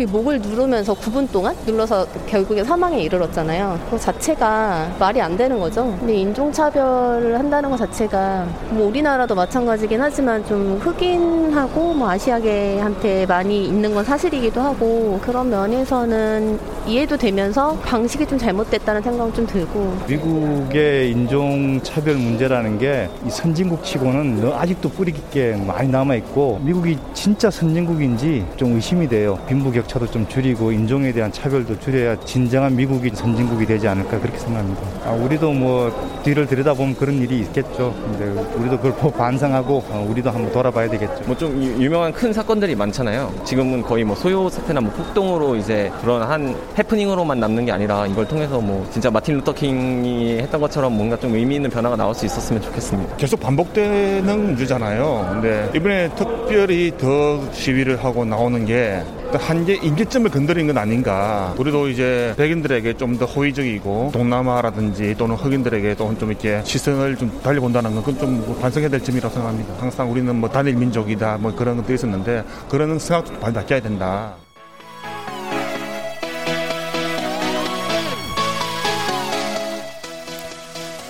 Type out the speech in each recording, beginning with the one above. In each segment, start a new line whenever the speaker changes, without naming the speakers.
그 목을 누르면서 9분 동안 눌러서 결국에 사망에 이르렀잖아요. 그 자체가 말이 안 되는 거죠. 근데 인종차별을 한다는 것 자체가 뭐 우리나라도 마찬가지긴 하지만 좀 흑인하고 뭐 아시아계한테 많이 있는 건 사실이기도 하고 그런 면에서는 이해도 되면서 방식이 좀 잘못됐다는 생각은 좀 들고
미국의 인종차별 문제라는 게이 선진국 치고는 아직도 뿌리 깊게 많이 남아있고 미국이 진짜 선진국인지 좀 의심이 돼요. 빈부격 차도 좀 줄이고 인종에 대한 차별도 줄여야 진정한 미국이 선진국이 되지 않을까 그렇게 생각합니다. 아, 우리도 뭐 뒤를 들여다보면 그런 일이 있겠죠. 근데 우리도 그걸 보고 반성하고 어, 우리도 한번 돌아봐야 되겠죠.
뭐 좀 유명한 큰 사건들이 많잖아요. 지금은 거의 뭐 소요 사태나 뭐 폭동으로 이제 그런 한 해프닝으로만 남는 게 아니라 이걸 통해서 뭐 진짜 마틴 루터 킹이 했던 것처럼 뭔가 좀 의미 있는 변화가 나올 수 있었으면 좋겠습니다.
계속 반복되는 문제잖아요. 근데 이번에 특별히 더 시위를 하고 나오는 게 한계 인계점을 건드린 건 아닌가. 우리도 이제 백인들에게 좀 더 호의적이고 동남아라든지 또는 흑인들에게 또좀 이렇게 시선을 좀 달려본다는 건 그건 좀 반성해야 될 점이라고 생각합니다. 항상 우리는 뭐 단일 민족이다 뭐 그런 것도 있었는데 그런 생각도 많이 바뀌어야 된다.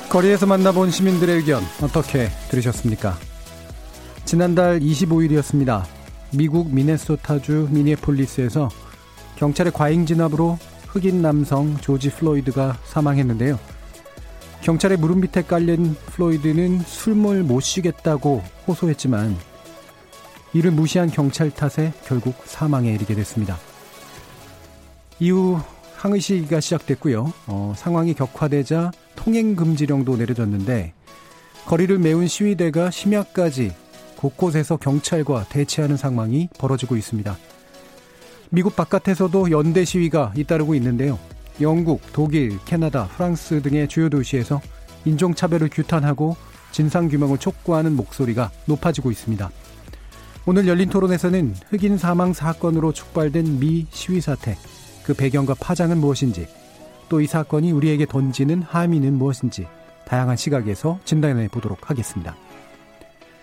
거리에서 만나본 시민들의 의견 어떻게 들으셨습니까? 지난달 25일이었습니다. 미국 미네소타주 미니애폴리스에서 경찰의 과잉 진압으로 흑인 남성 조지 플로이드가 사망했는데요. 경찰의 무릎 밑에 깔린 플로이드는 숨을 못 쉬겠다고 호소했지만 이를 무시한 경찰 탓에 결국 사망에 이르게 됐습니다. 이후 항의 시기가 시작됐고요. 어, 상황이 격화되자 통행 금지령도 내려졌는데 거리를 메운 시위대가 심야까지 곳곳에서 경찰과 대치하는 상황이 벌어지고 있습니다. 미국 바깥에서도 연대 시위가 잇따르고 있는데요. 영국, 독일, 캐나다, 프랑스 등의 주요 도시에서 인종차별을 규탄하고 진상규명을 촉구하는 목소리가 높아지고 있습니다. 오늘 열린 토론에서는 흑인 사망 사건으로 촉발된 미 시위 사태, 그 배경과 파장은 무엇인지, 또 이 사건이 우리에게 던지는 함의는 무엇인지 다양한 시각에서 진단해 보도록 하겠습니다.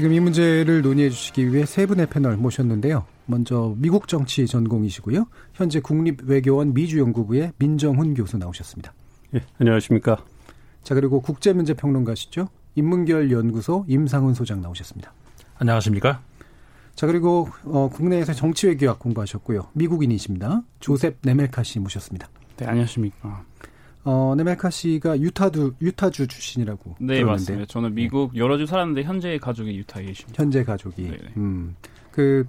지금 이 문제를 논의해 주시기 위해 세 분의 패널 모셨는데요. 먼저 미국 정치 전공이시고요. 현재 국립외교원 미주연구부의 민정훈 교수 나오셨습니다.
예, 안녕하십니까.
자, 그리고 국제문제평론가시죠. 인문결 연구소 임상훈 소장 나오셨습니다.
안녕하십니까.
자, 그리고 어, 국내에서 정치외교학 공부하셨고요. 미국인이십니다. 조셉 네멜카 씨 모셨습니다.
네, 안녕하십니까.
어, 네멜카 씨가 유타주 유타주 출신이라고
네,
들었는데.
맞습니다. 저는 미국 여러 주 살았는데 현재 가족이 유타에 계십니다.
현재 가족이.
네네.
음. 그,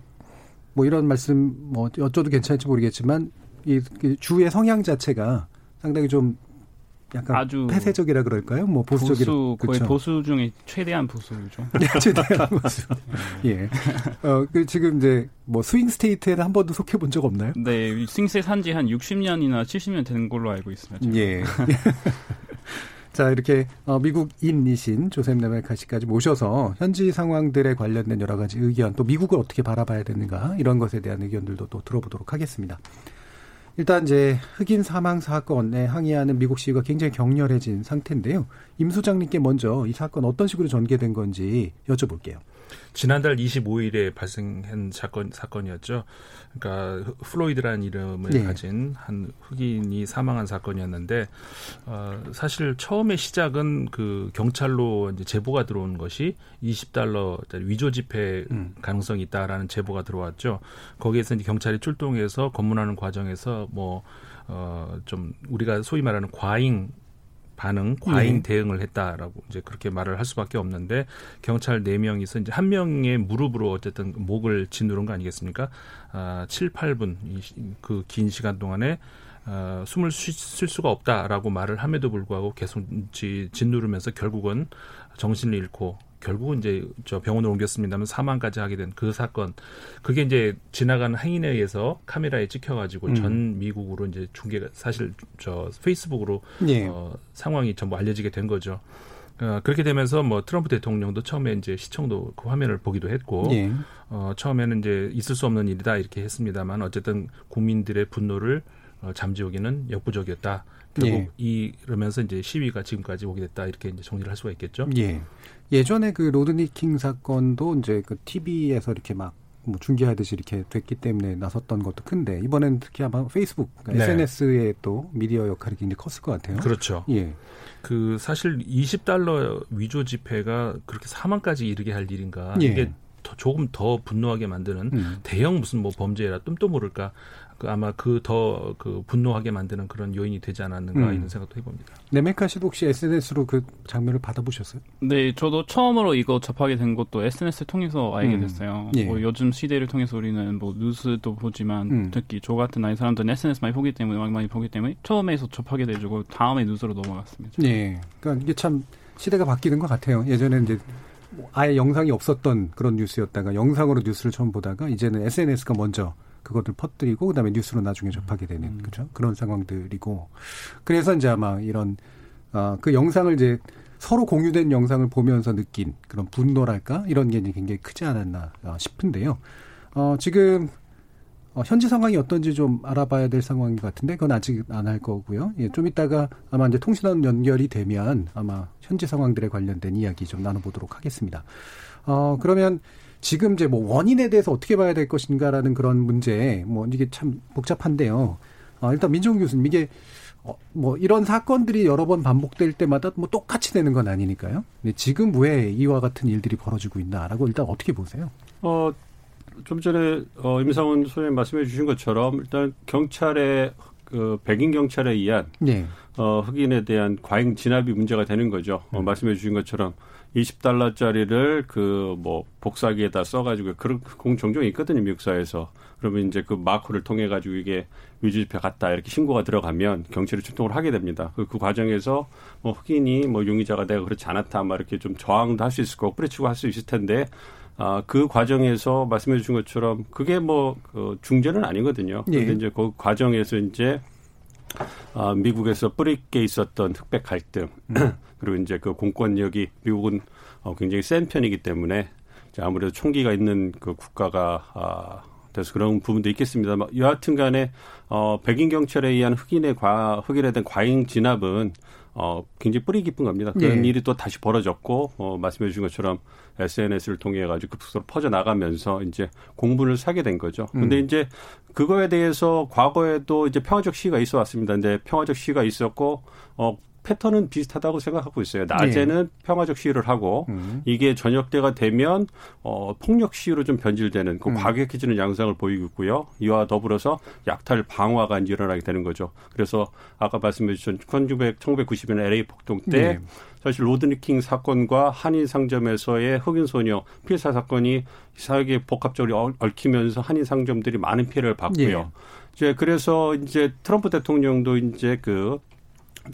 뭐 이런 말씀, 뭐, 여쭤도 괜찮을지 모르겠지만, 이, 그 주의 성향 자체가 상당히 좀 약간
아주
폐쇄적이라 그럴까요? 뭐 보수적이라.
보수 거의
그쵸?
보수 중에 최대한 보수죠.
네, 최대한 보수. 예. 어, 그 지금 이제 뭐 스윙 스테이트에는 한 번도 속해 본 적 없나요?
네, 스윙스에 산지 한 60년이나 70년 되는 걸로 알고 있습니다. 제가.
예. 자, 이렇게 어, 미국인이신 조셉 네멜카 씨까지 모셔서 현지 상황들에 관련된 여러 가지 의견, 또 미국을 어떻게 바라봐야 되는가 이런 것에 대한 의견들도 또 들어보도록 하겠습니다. 일단 이제 흑인 사망 사건에 항의하는 미국 시위가 굉장히 격렬해진 상태인데요. 임 소장님께 먼저 이 사건 어떤 식으로 전개된 건지 여쭤볼게요.
지난달 25일에 발생한 사건 사건이었죠. 그러니까 플로이드라는 이름을 네. 가진 한 흑인이 사망한 사건이었는데 어, 사실 처음에 시작은 그 경찰로 이제 제보가 들어온 것이 20달러 위조 지폐 음. 가능성이 있다라는 제보가 들어왔죠. 거기에서 이제 경찰이 출동해서 검문하는 과정에서 뭐 어, 좀 우리가 소위 말하는 과잉 반응, 과잉 네. 대응을 했다라고 이제 그렇게 말을 할 수밖에 없는데 경찰 네 명이서 이제 한 명의 무릎으로 어쨌든 목을 짓누른 거 아니겠습니까? 아, 7, 8분 그 긴 시간 동안에 어, 숨을 쉴 수가 없다라고 말을 함에도 불구하고 계속 짓누르면서 결국은 정신을 잃고 결국은 이제 저 병원으로 옮겼습니다만 사망까지 하게 된 그 사건 그게 이제 지나가는 행인에 의해서 카메라에 찍혀가지고 음. 전 미국으로 이제 중계가 사실 저 페이스북으로 예. 어, 상황이 전부 알려지게 된 거죠. 어, 그렇게 되면서 뭐 트럼프 대통령도 처음에 이제 시청도 그 화면을 보기도 했고 예. 어, 처음에는 이제 있을 수 없는 일이다 이렇게 했습니다만 어쨌든 국민들의 분노를 어, 잠재우기는 역부족이었다. 결국 예. 이러면서 이제 시위가 지금까지 오게 됐다 이렇게 이제 정리를 할 수가 있겠죠.
예. 예전에 그 로드니 킹 사건도 이제 그 TV에서 이렇게 막 뭐 중계하듯이 이렇게 됐기 때문에 나섰던 것도 큰데 이번엔 특히 아마 페이스북 그러니까 네. SNS의 또 미디어 역할이 굉장히 컸을 것 같아요.
그렇죠. 예. 그 사실 20달러 위조 지폐가 그렇게 사망까지 이르게 할 일인가? 예. 이게 더, 조금 더 분노하게 만드는 음. 대형 무슨 뭐 범죄라 뜸도 모를까 그 아마 그 더그 그 분노하게 만드는 그런 요인이 되지 않았는가 음. 이런 생각도 해봅니다.
네메카 씨도 혹시 SNS로 그 장면을 받아보셨어요?
네, 저도 처음으로 이거 접하게 된 것도 SNS 통해서 알게 음. 됐어요. 예. 뭐 요즘 시대를 통해서 우리는 뭐 뉴스도 보지만 음. 특히 저 같은 나이 사람들은 SNS 많이 보기 때문에 많이 보기 때문에 처음에서 접하게 돼주고 다음에 뉴스로 넘어갔습니다.
네, 그러니까 이게 참 시대가 바뀌는 것 같아요. 예전에는 이제 아예 영상이 없었던 그런 뉴스였다가 영상으로 뉴스를 처음 보다가 이제는 SNS가 먼저 그것들 퍼뜨리고 그다음에 뉴스로 나중에 접하게 되는 음. 그죠 그런 상황들이고 그래서 이제 아마 이런 어그 영상을 이제 서로 공유된 영상을 보면서 느낀 그런 분노랄까 이런 게 굉장히 크지 않았나 어, 싶은데요. 어 지금 어, 현지 상황이 어떤지 좀 알아봐야 될 상황인 것 같은데 그건 아직 안 할 거고요. 예, 좀 이따가 아마 이제 통신원 연결이 되면 아마 현지 상황들에 관련된 이야기 좀 나눠보도록 하겠습니다. 어 그러면 지금 이제 뭐 원인에 대해서 어떻게 봐야 될 것인가라는 그런 문제, 뭐 이게 참 복잡한데요. 어, 일단 민종 교수님 이게 어, 뭐 이런 사건들이 여러 번 반복될 때마다 뭐 똑같이 되는 건 아니니까요. 근데 지금 왜 이와 같은 일들이 벌어지고 있나라고 일단 어떻게 보세요?
어, 좀 전에 어, 임상훈 소장님 말씀해 주신 것처럼 일단 경찰의 그 백인 경찰에 의한 네. 어, 흑인에 대한 과잉 진압이 문제가 되는 거죠. 어, 음. 말씀해 주신 것처럼 20달러짜리를 그 뭐 복사기에다 써가지고 그런 공 종종 있거든요 미국 사회에서 그러면 이제 그 마크를 통해 가지고 이게 위조지폐 같다 이렇게 신고가 들어가면 경찰이 출동을 하게 됩니다. 그, 그 과정에서 뭐 흑인이 뭐 용의자가 내가 그렇지 않았다 막 이렇게 좀 저항도 할 수 있을 거고 뿌리치고 할 수 있을 텐데 아, 그 과정에서 말씀해 주신 것처럼 그게 뭐, 그 중재는 아니거든요. 예. 근데 예. 이제 그 과정에서 이제 아, 미국에서 뿌리게 있었던 흑백 갈등 음. 그리고 이제 그 공권력이 미국은 어, 굉장히 센 편이기 때문에 아무래도 총기가 있는 그 국가가 아, 돼서 그런 부분도 있겠습니다. 여하튼 간에 어, 백인 경찰에 의한 흑인의 과, 흑인에 대한 과잉 진압은 어, 굉장히 뿌리 깊은 겁니다. 그런 예. 일이 또 다시 벌어졌고, 어, 말씀해 주신 것처럼 SNS를 통해 가지고 급속도로 퍼져나가면서 이제 공분을 사게 된 거죠. 근데 음. 이제 그거에 대해서 과거에도 이제 평화적 시위가 있어 왔습니다. 근데 평화적 시위가 있었고, 어, 패턴은 비슷하다고 생각하고 있어요. 낮에는 네. 평화적 시위를 하고 음. 이게 저녁 때가 되면 어 폭력 시위로 좀 변질되는 그 음. 과격해지는 양상을 보이고 있고요. 이와 더불어서 약탈 방화가 일어나게 되는 거죠. 그래서 아까 말씀해 주신 1990년 LA 폭동 때 네. 사실 로드니킹 사건과 한인 상점에서의 흑인 소녀 피해사 사건이 이상하게 복합적으로 얽히면서 한인 상점들이 많은 피해를 받고요. 네. 이제 그래서 이제 트럼프 대통령도 이제 그그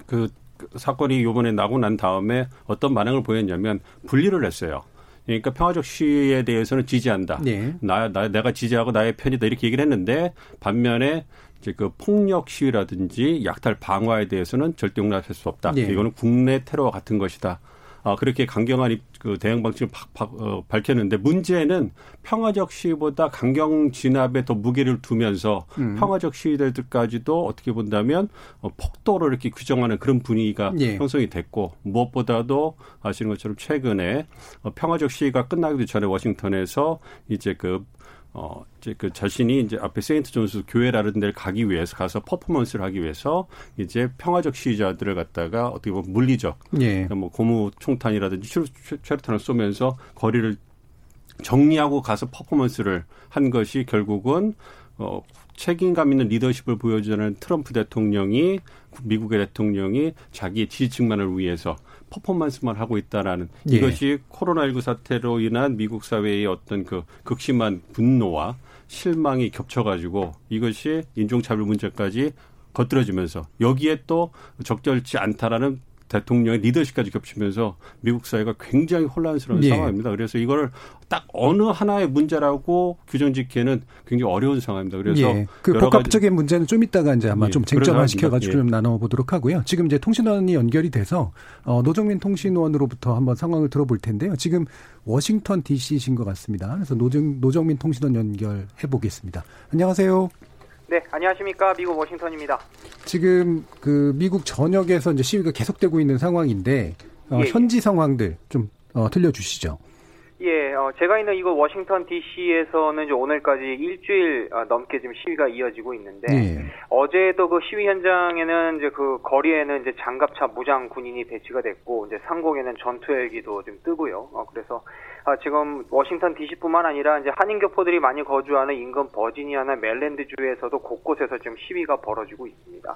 그 사건이 요번에 나고 난 다음에 어떤 반응을 보였냐면 분리를 했어요. 그러니까 평화적 시위에 대해서는 지지한다. 네. 나, 나, 내가 지지하고 나의 편이다. 이렇게 얘기를 했는데 반면에 이제 그 폭력 시위라든지 약탈 방화에 대해서는 절대 용납할 수 없다. 네. 이거는 국내 테러와 같은 것이다. 어, 그렇게 강경한 그 대응 방침을 박, 박, 어, 밝혔는데 문제는 평화적 시위보다 강경 진압에 더 무게를 두면서 음. 평화적 시위들까지도 어떻게 본다면 어, 폭도로 이렇게 규정하는 그런 분위기가 예. 형성이 됐고 무엇보다도 아시는 것처럼 최근에 어, 평화적 시위가 끝나기도 전에 워싱턴에서 이제 그 어, 이제 그 자신이 이제 앞에 세인트 존스 교회라는 데를 가기 위해서 가서 퍼포먼스를 하기 위해서 이제 평화적 시위자들을 갖다가 어떻게 보면 물리적, 예. 그러니까 뭐 고무 총탄이라든지 최루탄을 쏘면서 거리를 정리하고 가서 퍼포먼스를 한 것이 결국은 어, 책임감 있는 리더십을 보여주는 트럼프 대통령이 미국의 대통령이 자기의 지지층만을 위해서 퍼포먼스만 하고 있다라는 예. 이것이 코로나19 사태로 인한 미국 사회의 어떤 그 극심한 분노와 실망이 겹쳐가지고 이것이 인종차별 문제까지 겉들어지면서 여기에 또 적절치 않다라는 대통령의 리더십까지 겹치면서 미국 사회가 굉장히 혼란스러운 예. 상황입니다. 그래서 이걸 딱 어느 하나의 문제라고 규정 짓기에는 굉장히 어려운 상황입니다. 그래서
예. 그 복합적인 문제는 좀 이따가 이제 아마 예. 좀 쟁점화 시켜가지고 예. 좀 나눠보도록 하고요. 지금 이제 통신원이 연결이 돼서 어, 노정민 통신원으로부터 한번 상황을 들어볼 텐데요. 지금 워싱턴 D.C.신 것 같습니다. 그래서 노정, 노정민 통신원 연결해 보겠습니다. 안녕하세요.
네, 안녕하십니까. 미국 워싱턴입니다.
지금 그 미국 전역에서 이제 시위가 계속되고 있는 상황인데 어, 예, 예. 현지 상황들 좀 어, 들려주시죠.
예, 어, 제가 있는 이곳 워싱턴 D.C.에서는 이제 오늘까지 일주일 어, 넘게 지금 시위가 이어지고 있는데 예. 어제도 그 시위 현장에는 이제 그 거리에는 이제 장갑차 무장 군인이 배치가 됐고 이제 상공에는 전투 헬기도 좀 뜨고요. 어, 그래서 어, 지금 워싱턴 D.C.뿐만 아니라 이제 한인 교포들이 많이 거주하는 인근 버지니아나 멜랜드 주에서도 곳곳에서 지금 시위가 벌어지고 있습니다.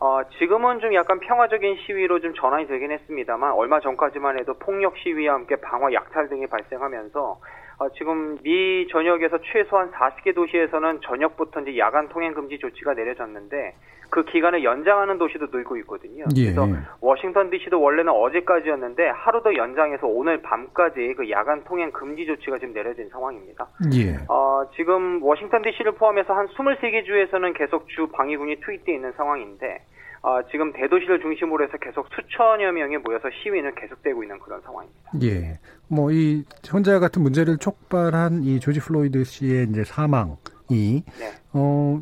어, 지금은 좀 약간 평화적인 시위로 좀 전환이 되긴 했습니다만 얼마 전까지만 해도 폭력 시위와 함께 방화 약탈 등이 발생하면서 어, 지금 미 전역에서 최소한 40개 도시에서는 저녁부터 이제 야간 통행 금지 조치가 내려졌는데 그 기간을 연장하는 도시도 늘고 있거든요. 예. 그래서 워싱턴 D.C.도 원래는 어제까지였는데 하루 더 연장해서 오늘 밤까지 그 야간 통행 금지 조치가 지금 내려진 상황입니다. 예. 어, 지금 워싱턴 D.C.를 포함해서 한 23개 주에서는 계속 주 방위군이 투입되어 있는 상황인데 어, 지금 대도시를 중심으로 해서 계속 수천여 명이 모여서 시위는 계속되고 있는 그런 상황입니다.
예. 뭐이 현재 같은 문제를 촉발한 이 조지 플로이드 씨의 이제 사망이 네. 어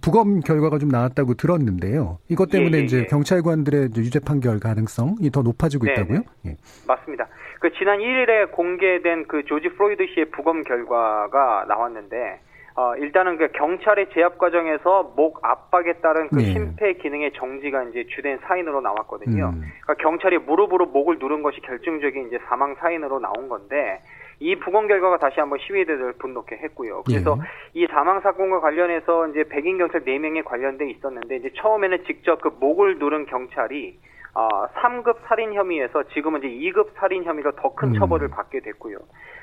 부검 결과가 좀 나왔다고 들었는데요. 이것 때문에 예, 예, 이제 예. 경찰관들의 유죄 판결 가능성이 더 높아지고 네, 있다고요? 네.
예. 맞습니다. 그 지난 1일에 공개된 그 조지 플로이드 씨의 부검 결과가 나왔는데 어, 일단은 그 경찰의 제압 과정에서 목 압박에 따른 그 네. 심폐 기능의 정지가 이제 주된 사인으로 나왔거든요. 음. 그러니까 경찰이 무릎으로 목을 누른 것이 결정적인 이제 사망 사인으로 나온 건데 이 부검 결과가 다시 한번 시위대들을 분노케 했고요. 그래서 예. 이 사망 사건과 관련해서 이제 백인 경찰 4명이 관련돼 있었는데 이제 처음에는 직접 그 목을 누른 경찰이 어, 3급 살인 혐의에서 지금은 이제 2급 살인 혐의로 더큰 음. 처벌을 받게 됐고요.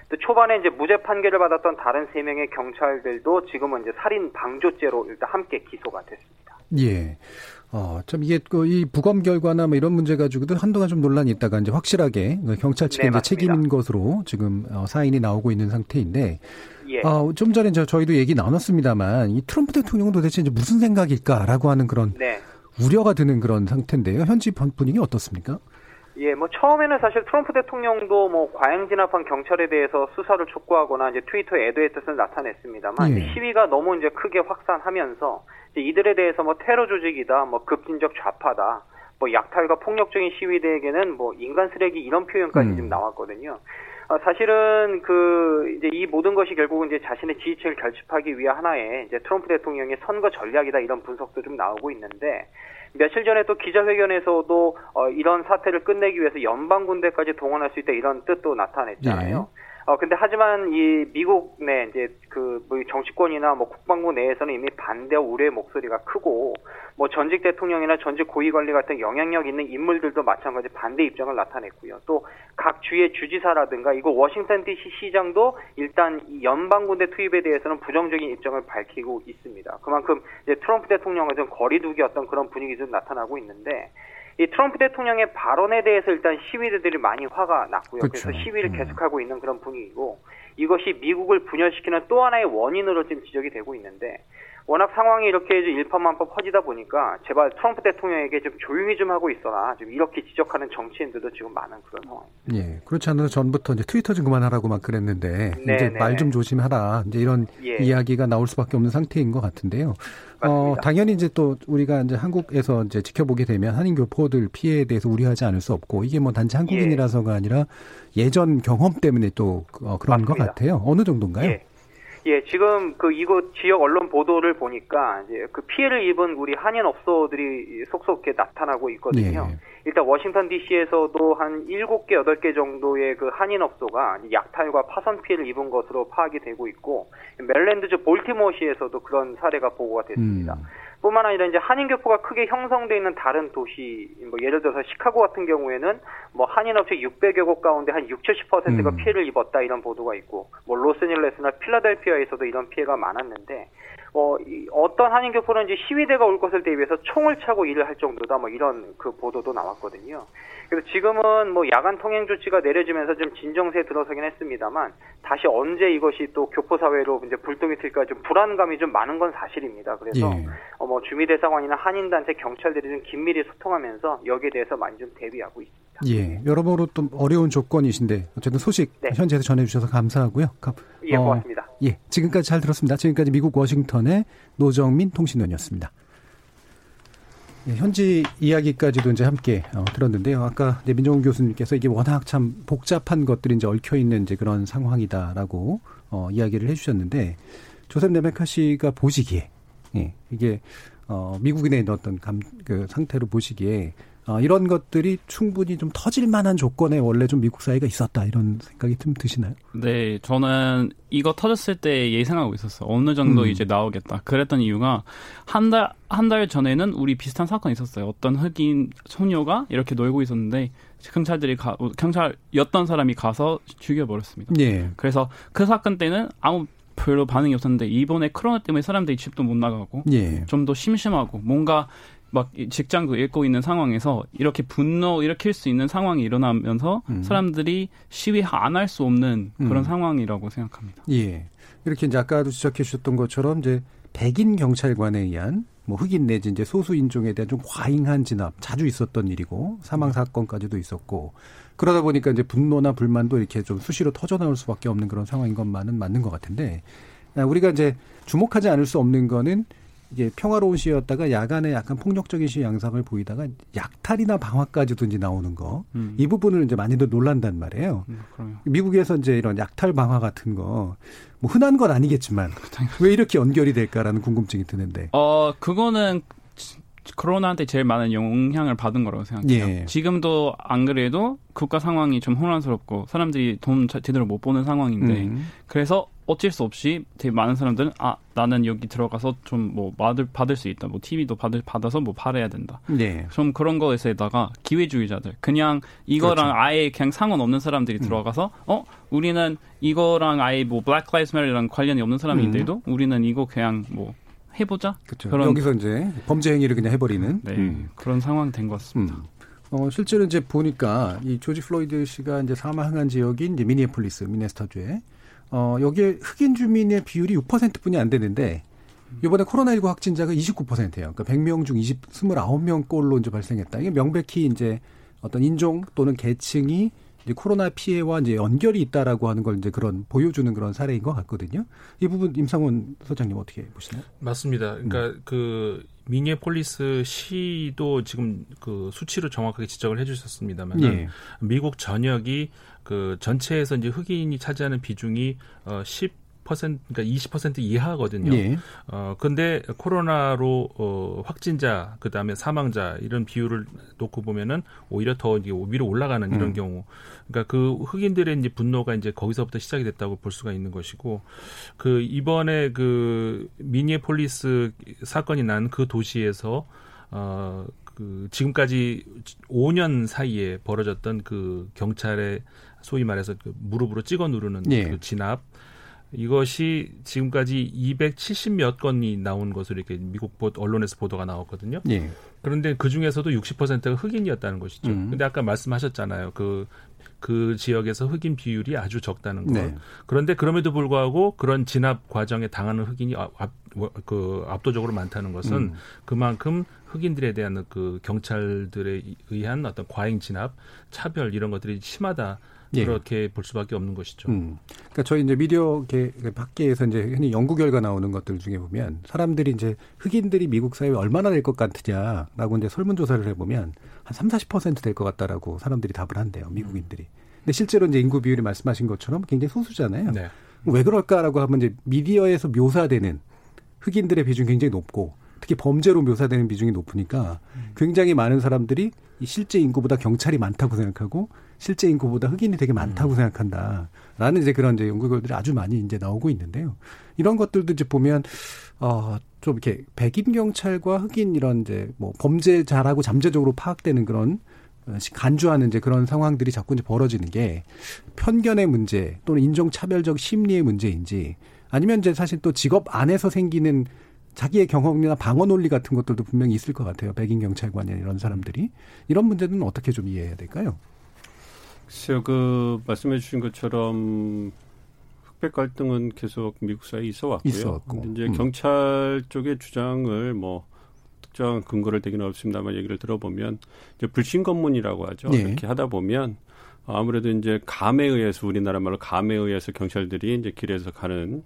또 초반에 이제 무죄 판결을 받았던 다른 3명의 경찰들도 지금은 이제 살인 방조죄로 일단 함께 기소가 됐습니다.
예. 어, 참 이게 그이 부검 결과나 뭐 이런 문제 가지고도 한동안 좀 논란이 있다가 이제 확실하게 그 경찰 측의 네, 책임인 것으로 지금 어, 사인이 나오고 있는 상태인데 예. 어, 좀 전에 저, 저희도 얘기 나눴습니다만 이 트럼프 대통령은 도대체 이제 무슨 생각일까라고 하는 그런 네. 우려가 드는 그런 상태인데요. 현지 분위기 어떻습니까?
예, 뭐 처음에는 사실 트럼프 대통령도 뭐 과잉 진압한 경찰에 대해서 수사를 촉구하거나 이제 트위터에 애도의 뜻을 나타냈습니다만 예. 시위가 너무 이제 크게 확산하면서 이제 이들에 대해서 뭐 테러 조직이다, 뭐 급진적 좌파다, 뭐 약탈과 폭력적인 시위대에게는 뭐 인간 쓰레기 이런 표현까지 음. 지금 나왔거든요. 어, 사실은 그 이제 이 모든 것이 결국은 이제 자신의 지지층을 결집하기 위한 하나의 이제 트럼프 대통령의 선거 전략이다 이런 분석도 좀 나오고 있는데 며칠 전에 또 기자회견에서도 어, 이런 사태를 끝내기 위해서 연방 군대까지 동원할 수 있다 이런 뜻도 나타냈잖아요. 네. 어 근데 하지만 이 미국 내 이제 그 뭐 정치권이나 뭐 국방부 내에서는 이미 반대와 우려의 목소리가 크고 뭐 전직 대통령이나 전직 고위 관리 같은 영향력 있는 인물들도 마찬가지 반대 입장을 나타냈고요. 또 각 주의 주지사라든가 이거 워싱턴 D.C. 시장도 일단 이 연방군대 투입에 대해서는 부정적인 입장을 밝히고 있습니다. 그만큼 이제 트럼프 대통령과 좀 거리두기 어떤 그런 분위기도 나타나고 있는데 이 트럼프 대통령의 발언에 대해서 일단 시위대들이 많이 화가 났고요. 그쵸. 그래서 시위를 음. 계속하고 있는 그런 분위기고 이것이 미국을 분열시키는 또 하나의 원인으로 지금 지적이 되고 있는데 워낙 상황이 이렇게 일파만파 퍼지다 보니까 제발 트럼프 대통령에게 좀 조용히 좀 하고 있어라. 좀 이렇게 지적하는 정치인들도 지금 많은 그런 상황입니다.
예. 그렇지 않아도 전부터 이제 트위터 좀 그만하라고 막 그랬는데 네, 이제 네, 말좀 네. 조심하라. 이제 이런 예. 이야기가 나올 수밖에 없는 상태인 것 같은데요. 어, 당연히 이제 또 우리가 이제 한국에서 이제 지켜보게 되면 한인 교포들 피해에 대해서 우려하지 않을 수 없고 이게 뭐 단지 한국인이라서가 아니라 예전 경험 때문에 또 어, 그런 맞습니다. 것 같아요. 어느 정도인가요?
예. 예, 지금 그 이곳 지역 언론 보도를 보니까 이제 그 피해를 입은 우리 한인 업소들이 속속게 나타나고 있거든요. 예. 일단 워싱턴 DC에서도 한 7개, 8개 정도의 그 한인 업소가 약탈과 파손 피해를 입은 것으로 파악이 되고 있고 멜랜드주 볼티모시에서도 그런 사례가 보고가 됐습니다. 음. 뿐만 아니라 이제 한인 교포가 크게 형성돼 있는 다른 도시, 뭐 예를 들어서 시카고 같은 경우에는 뭐 한인 업체 600여 곳 가운데 한 6, 70%가 음. 피해를 입었다 이런 보도가 있고, 뭐 로스앤젤레스나 필라델피아에서도 이런 피해가 많았는데, 뭐 어떤 한인 교포는 이제 시위대가 올 것을 대비해서 총을 차고 일을 할 정도다 뭐 이런 그 보도도 나왔거든요. 그래서 지금은 뭐 야간 통행 조치가 내려지면서 좀 진정세에 들어서긴 했습니다만 다시 언제 이것이 또 교포 사회로 이제 불똥이 튈까 좀 불안감이 좀 많은 건 사실입니다. 그래서 예. 어 뭐 주미대사관이나 한인 단체 경찰들이 좀 긴밀히 소통하면서 여기에 대해서 많이 좀 대비하고 있습니다.
예, 여러모로 좀 어려운 조건이신데 어쨌든 소식 네. 현지에서 전해주셔서 감사하고요.
예, 고맙습니다. 어,
예, 지금까지 잘 들었습니다. 지금까지 미국 워싱턴의 노정민 통신원이었습니다. 예, 현지 이야기까지도 이제 함께 어, 들었는데요. 아까 이제 민정훈 교수님께서 이게 워낙 참 복잡한 것들이 이제 얽혀 있는 이제 그런 상황이다라고 어, 이야기를 해주셨는데 조셉 네메카시가 보시기에 예, 이게 어, 미국인의 어떤 감, 그 상태로 보시기에 어, 이런 것들이 충분히 좀 터질 만한 조건에 원래 좀 미국 사회가 있었다 이런 생각이 좀 드시나요?
네, 저는 이거 터졌을 때 예상하고 있었어요. 어느 정도 음. 이제 나오겠다. 그랬던 이유가 한 달 한 달 전에는 우리 비슷한 사건이 있었어요. 어떤 흑인 소녀가 이렇게 놀고 있었는데 경찰들이 가, 경찰이었던 사람이 가서 죽여버렸습니다. 예. 그래서 그 사건 때는 아무 별로 반응이 없었는데 이번에 코로나 때문에 사람들이 집도 못 나가고 예. 좀더 심심하고 뭔가 막 직장도 잃고 있는 상황에서 이렇게 분노 일으킬 수 있는 상황이 일어나면서 음. 사람들이 시위 안 할 수 없는 그런 음. 상황이라고 생각합니다.
예. 이렇게 이제 아까도 지적해 주셨던 것처럼 이제 백인 경찰관에 의한 뭐 흑인 내지 이제 소수 인종에 대한 좀 과잉한 진압 자주 있었던 일이고 사망 사건까지도 있었고 그러다 보니까 이제 분노나 불만도 이렇게 좀 수시로 터져 나올 수밖에 없는 그런 상황인 것만은 맞는 것 같은데 우리가 이제 주목하지 않을 수 없는 거는 이게 평화로운 시였다가 야간에 약간 폭력적인 시 양상을 보이다가 약탈이나 방화까지도 이제 나오는 거. 음. 이 부분을 이제 많이들 놀란단 말이에요. 음, 미국에서 이제 이런 약탈 방화 같은 거, 뭐 흔한 건 아니겠지만, 왜 이렇게 연결이 될까라는 궁금증이 드는데.
어, 그거는 코로나한테 제일 많은 영향을 받은 거라고 생각해요. 예. 지금도 안 그래도 국가 상황이 좀 혼란스럽고 사람들이 돈 제대로 못 보는 상황인데 음. 그래서 어쩔 수 없이 되게 많은 사람들은 아 나는 여기 들어가서 좀 뭐 받을 받을 수 있다 뭐 TV도 받을 받아서 뭐 팔아야 된다 네. 좀 그런 거에서다가 기회주의자들 그냥 이거랑 그렇죠. 아예 그냥 상관없는 사람들이 음. 들어가서 어 우리는 이거랑 아예 뭐 Black Lives Matter랑 관련이 없는 사람인데도 음. 우리는 이거 그냥 뭐 해보자
그렇죠. 그런 여기서 이제 범죄 행위를 그냥 해버리는
네, 음. 그런 상황 된 것 같습니다. 음.
어, 실제로 이제 보니까 이 조지 플로이드 씨가 이제 사망한 지역인 이제 미니애폴리스, 미네소타주에 어, 여기에 흑인 주민의 비율이 6%뿐이 안 되는데 이번에 코로나19 확진자가 29%예요. 그러니까 100명 중 20, 29명 꼴로 이제 발생했다. 이게 명백히 이제 어떤 인종 또는 계층이 이제 코로나 피해와 이제 연결이 있다라고 하는 걸 이제 그런 보여주는 그런 사례인 것 같거든요. 이 부분 임상훈 소장님 어떻게 보시나요?
맞습니다. 그러니까 음. 그 미니애폴리스 시도 지금 그 수치로 정확하게 지적을 해주셨습니다만 예. 미국 전역이 그 전체에서 이제 흑인이 차지하는 비중이 어10 퍼센트 그러니까 20% 이하거든요. 예. 어 근데 코로나로 어 확진자 그다음에 사망자 이런 비율을 놓고 보면은 오히려 더 이제 위로 올라가는 이런 음. 경우. 그러니까 그 흑인들의 이제 분노가 이제 거기서부터 시작이 됐다고 볼 수가 있는 것이고 그 이번에 그 미니애폴리스 사건이 난 그 도시에서 어그 지금까지 5년 사이에 벌어졌던 그 경찰의 소위 말해서 그 무릎으로 찍어 누르는 예. 그 진압 이것이 지금까지 270몇 건이 나온 것으로 이렇게 미국 언론에서 보도가 나왔거든요. 예. 그런데 그 중에서도 60%가 흑인이었다는 것이죠. 음. 근데 아까 말씀하셨잖아요. 그그 지역에서 흑인 비율이 아주 적다는 거. 네. 그런데 그럼에도 불구하고 그런 진압 과정에 당하는 흑인이 압, 그 압도적으로 많다는 것은 음. 그만큼 흑인들에 대한 그 경찰들에 의한 어떤 과잉 진압, 차별 이런 것들이 심하다. 예. 그렇게 볼 수밖에 없는 것이죠. 음.
그러니까 저희 이제 미디어계 밖에서 이제 흔히 연구 결과 나오는 것들 중에 보면 사람들이 이제 흑인들이 미국 사회에 얼마나 될 것 같으냐라고 이제 설문 조사를 해보면 한 3, 40%될 것 같다라고 사람들이 답을 한대요. 미국인들이. 근데 실제로 이제 인구 비율이 말씀하신 것처럼 굉장히 소수잖아요. 네. 왜 그럴까라고 하면 이제 미디어에서 묘사되는 흑인들의 비중이 굉장히 높고 특히 범죄로 묘사되는 비중이 높으니까 음. 굉장히 많은 사람들이 실제 인구보다 경찰이 많다고 생각하고 실제 인구보다 흑인이 되게 많다고 음. 생각한다 라는 이제 그런 이제 연구 결들이 아주 많이 이제 나오고 있는데요. 이런 것들도 이제 보면 어좀 이렇게 백인 경찰과 흑인 이런 이제 뭐 범죄 잘하고 잠재적으로 파악되는 그런 어, 간주하는 이제 그런 상황들이 자꾸 이제 벌어지는 게 편견의 문제 또는 인종차별적 심리의 문제인지 아니면 이제 사실 또 직업 안에서 생기는 자기의 경험이나 방어 논리 같은 것들도 분명히 있을 것 같아요. 백인 경찰관이나 이런 사람들이 이런 문제는 어떻게 좀 이해해야 될까요?
글쎄요, 그 말씀해 주신 것처럼 흑백 갈등은 계속 미국 사회에 있어 왔고요. 있었고. 이제 음. 경찰 쪽의 주장을 뭐 특정한 근거를 대기는 없습니다만 얘기를 들어보면 이제 불신 검문이라고 하죠. 네. 이렇게 하다 보면 아무래도 이제 감에 의해서 우리나라 말로 감에 의해서 경찰들이 이제 길에서 가는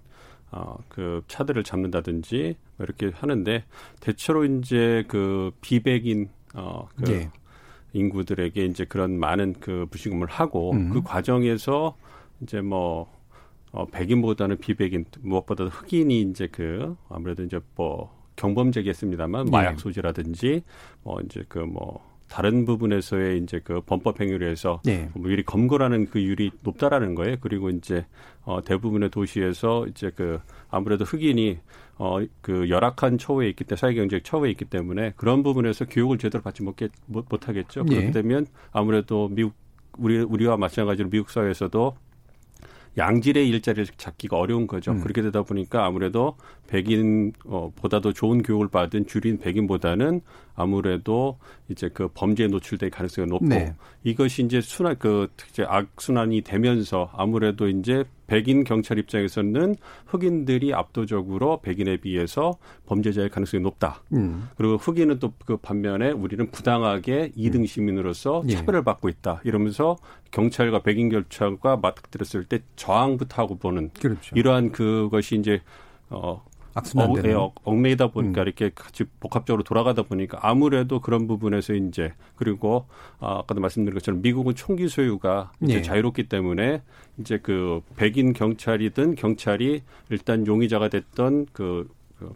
어, 그 차들을 잡는다든지 뭐 이렇게 하는데 대체로 이제 그 비백인 어, 그 네. 인구들에게 이제 그런 많은 그 부신금을 하고 음. 그 과정에서 이제 뭐 어, 백인보다는 비백인 무엇보다 흑인이 이제 그 아무래도 이제 뭐 경범죄겠습니다만 마약 네. 소지라든지 뭐 이제 그뭐 다른 부분에서의 이제 그 범법 행위로 해서 네. 뭐 미리 검거라는 그 율이 높다라는 거예요. 그리고 이제 어 대부분의 도시에서 이제 그 아무래도 흑인이 어, 그 열악한 처우에 있기 때문에 사회 경제적 처우에 있기 때문에 그런 부분에서 교육을 제대로 받지 못겠 못, 못하겠죠. 예. 그렇게 되면 아무래도 미국 우리 우리와 마찬가지로 미국 사회에서도 양질의 일자리를 찾기가 어려운 거죠. 음. 그렇게 되다 보니까 아무래도 백인 어 보다도 좋은 교육을 받은 줄인 백인보다는 아무래도 이제 그 범죄에 노출될 가능성이 높고 네. 이것이 이제 순환 그 이제 악순환이 되면서 아무래도 이제 백인 경찰 입장에서는 흑인들이 압도적으로 백인에 비해서 범죄자의 가능성이 높다. 음. 그리고 흑인은 또 그 반면에 우리는 부당하게 이등 음. 시민으로서 예. 차별을 받고 있다. 이러면서 경찰과 백인 경찰과 맞닥뜨렸을 때 저항부터 하고 보는 그렇죠. 이러한 그것이 이제 어
악순환 되는
어, 예, 얽매이다 보니까 음. 이렇게 같이 복합적으로 돌아가다 보니까 아무래도 그런 부분에서 이제 그리고 아, 아까도 말씀드린 것처럼 미국은 총기 소유가 이제 네. 자유롭기 때문에 이제 그 백인 경찰이든 경찰이 일단 용의자가 됐던 그, 그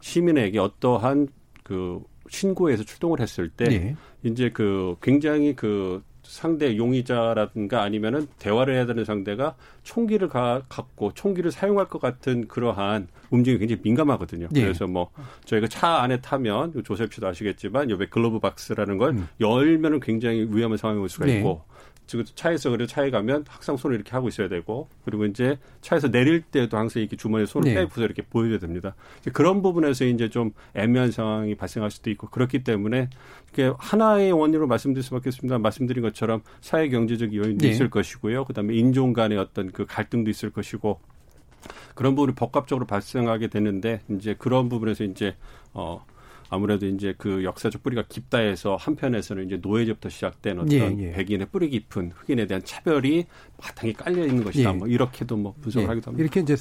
시민에게 어떠한 그 신고에서 출동을 했을 때 네. 이제 그 굉장히 그 상대 용의자라든가 아니면은 대화를 해야 되는 상대가 총기를 가, 갖고 총기를 사용할 것 같은 그러한 움직임이 굉장히 민감하거든요. 네. 그래서 뭐 저희가 차 안에 타면 조셉 씨도 아시겠지만 옆에 글로브 박스라는 걸 음. 열면은 굉장히 위험한 상황이 올 수가 네. 있고 지금 차에서 그래 차에 가면 항상 손을 이렇게 하고 있어야 되고 그리고 이제 차에서 내릴 때도 항상 이렇게 주머니에 손을 네. 빼고서 이렇게 보여야 됩니다. 그런 부분에서 이제 좀 애매한 상황이 발생할 수도 있고 그렇기 때문에 이게 하나의 원인으로 말씀드릴 수밖에 없습니다. 말씀드린 것처럼 사회 경제적 요인도 네. 있을 것이고요. 그다음에 인종 간의 어떤 그 갈등도 있을 것이고 그런 부분이 복합적으로 발생하게 되는데 이제 그런 부분에서 이제 어 아무래도 이제 그 역사적 뿌리가 깊다 해서 한편에서는 이제 노예제부터 시작된 어떤 예, 예. 백인의 뿌리 깊은 흑인에 대한 차별이 바탕에 깔려 있는 것이다. 예. 뭐 이렇게도 뭐 분석을 예. 하기도 합니다.
이렇게 이제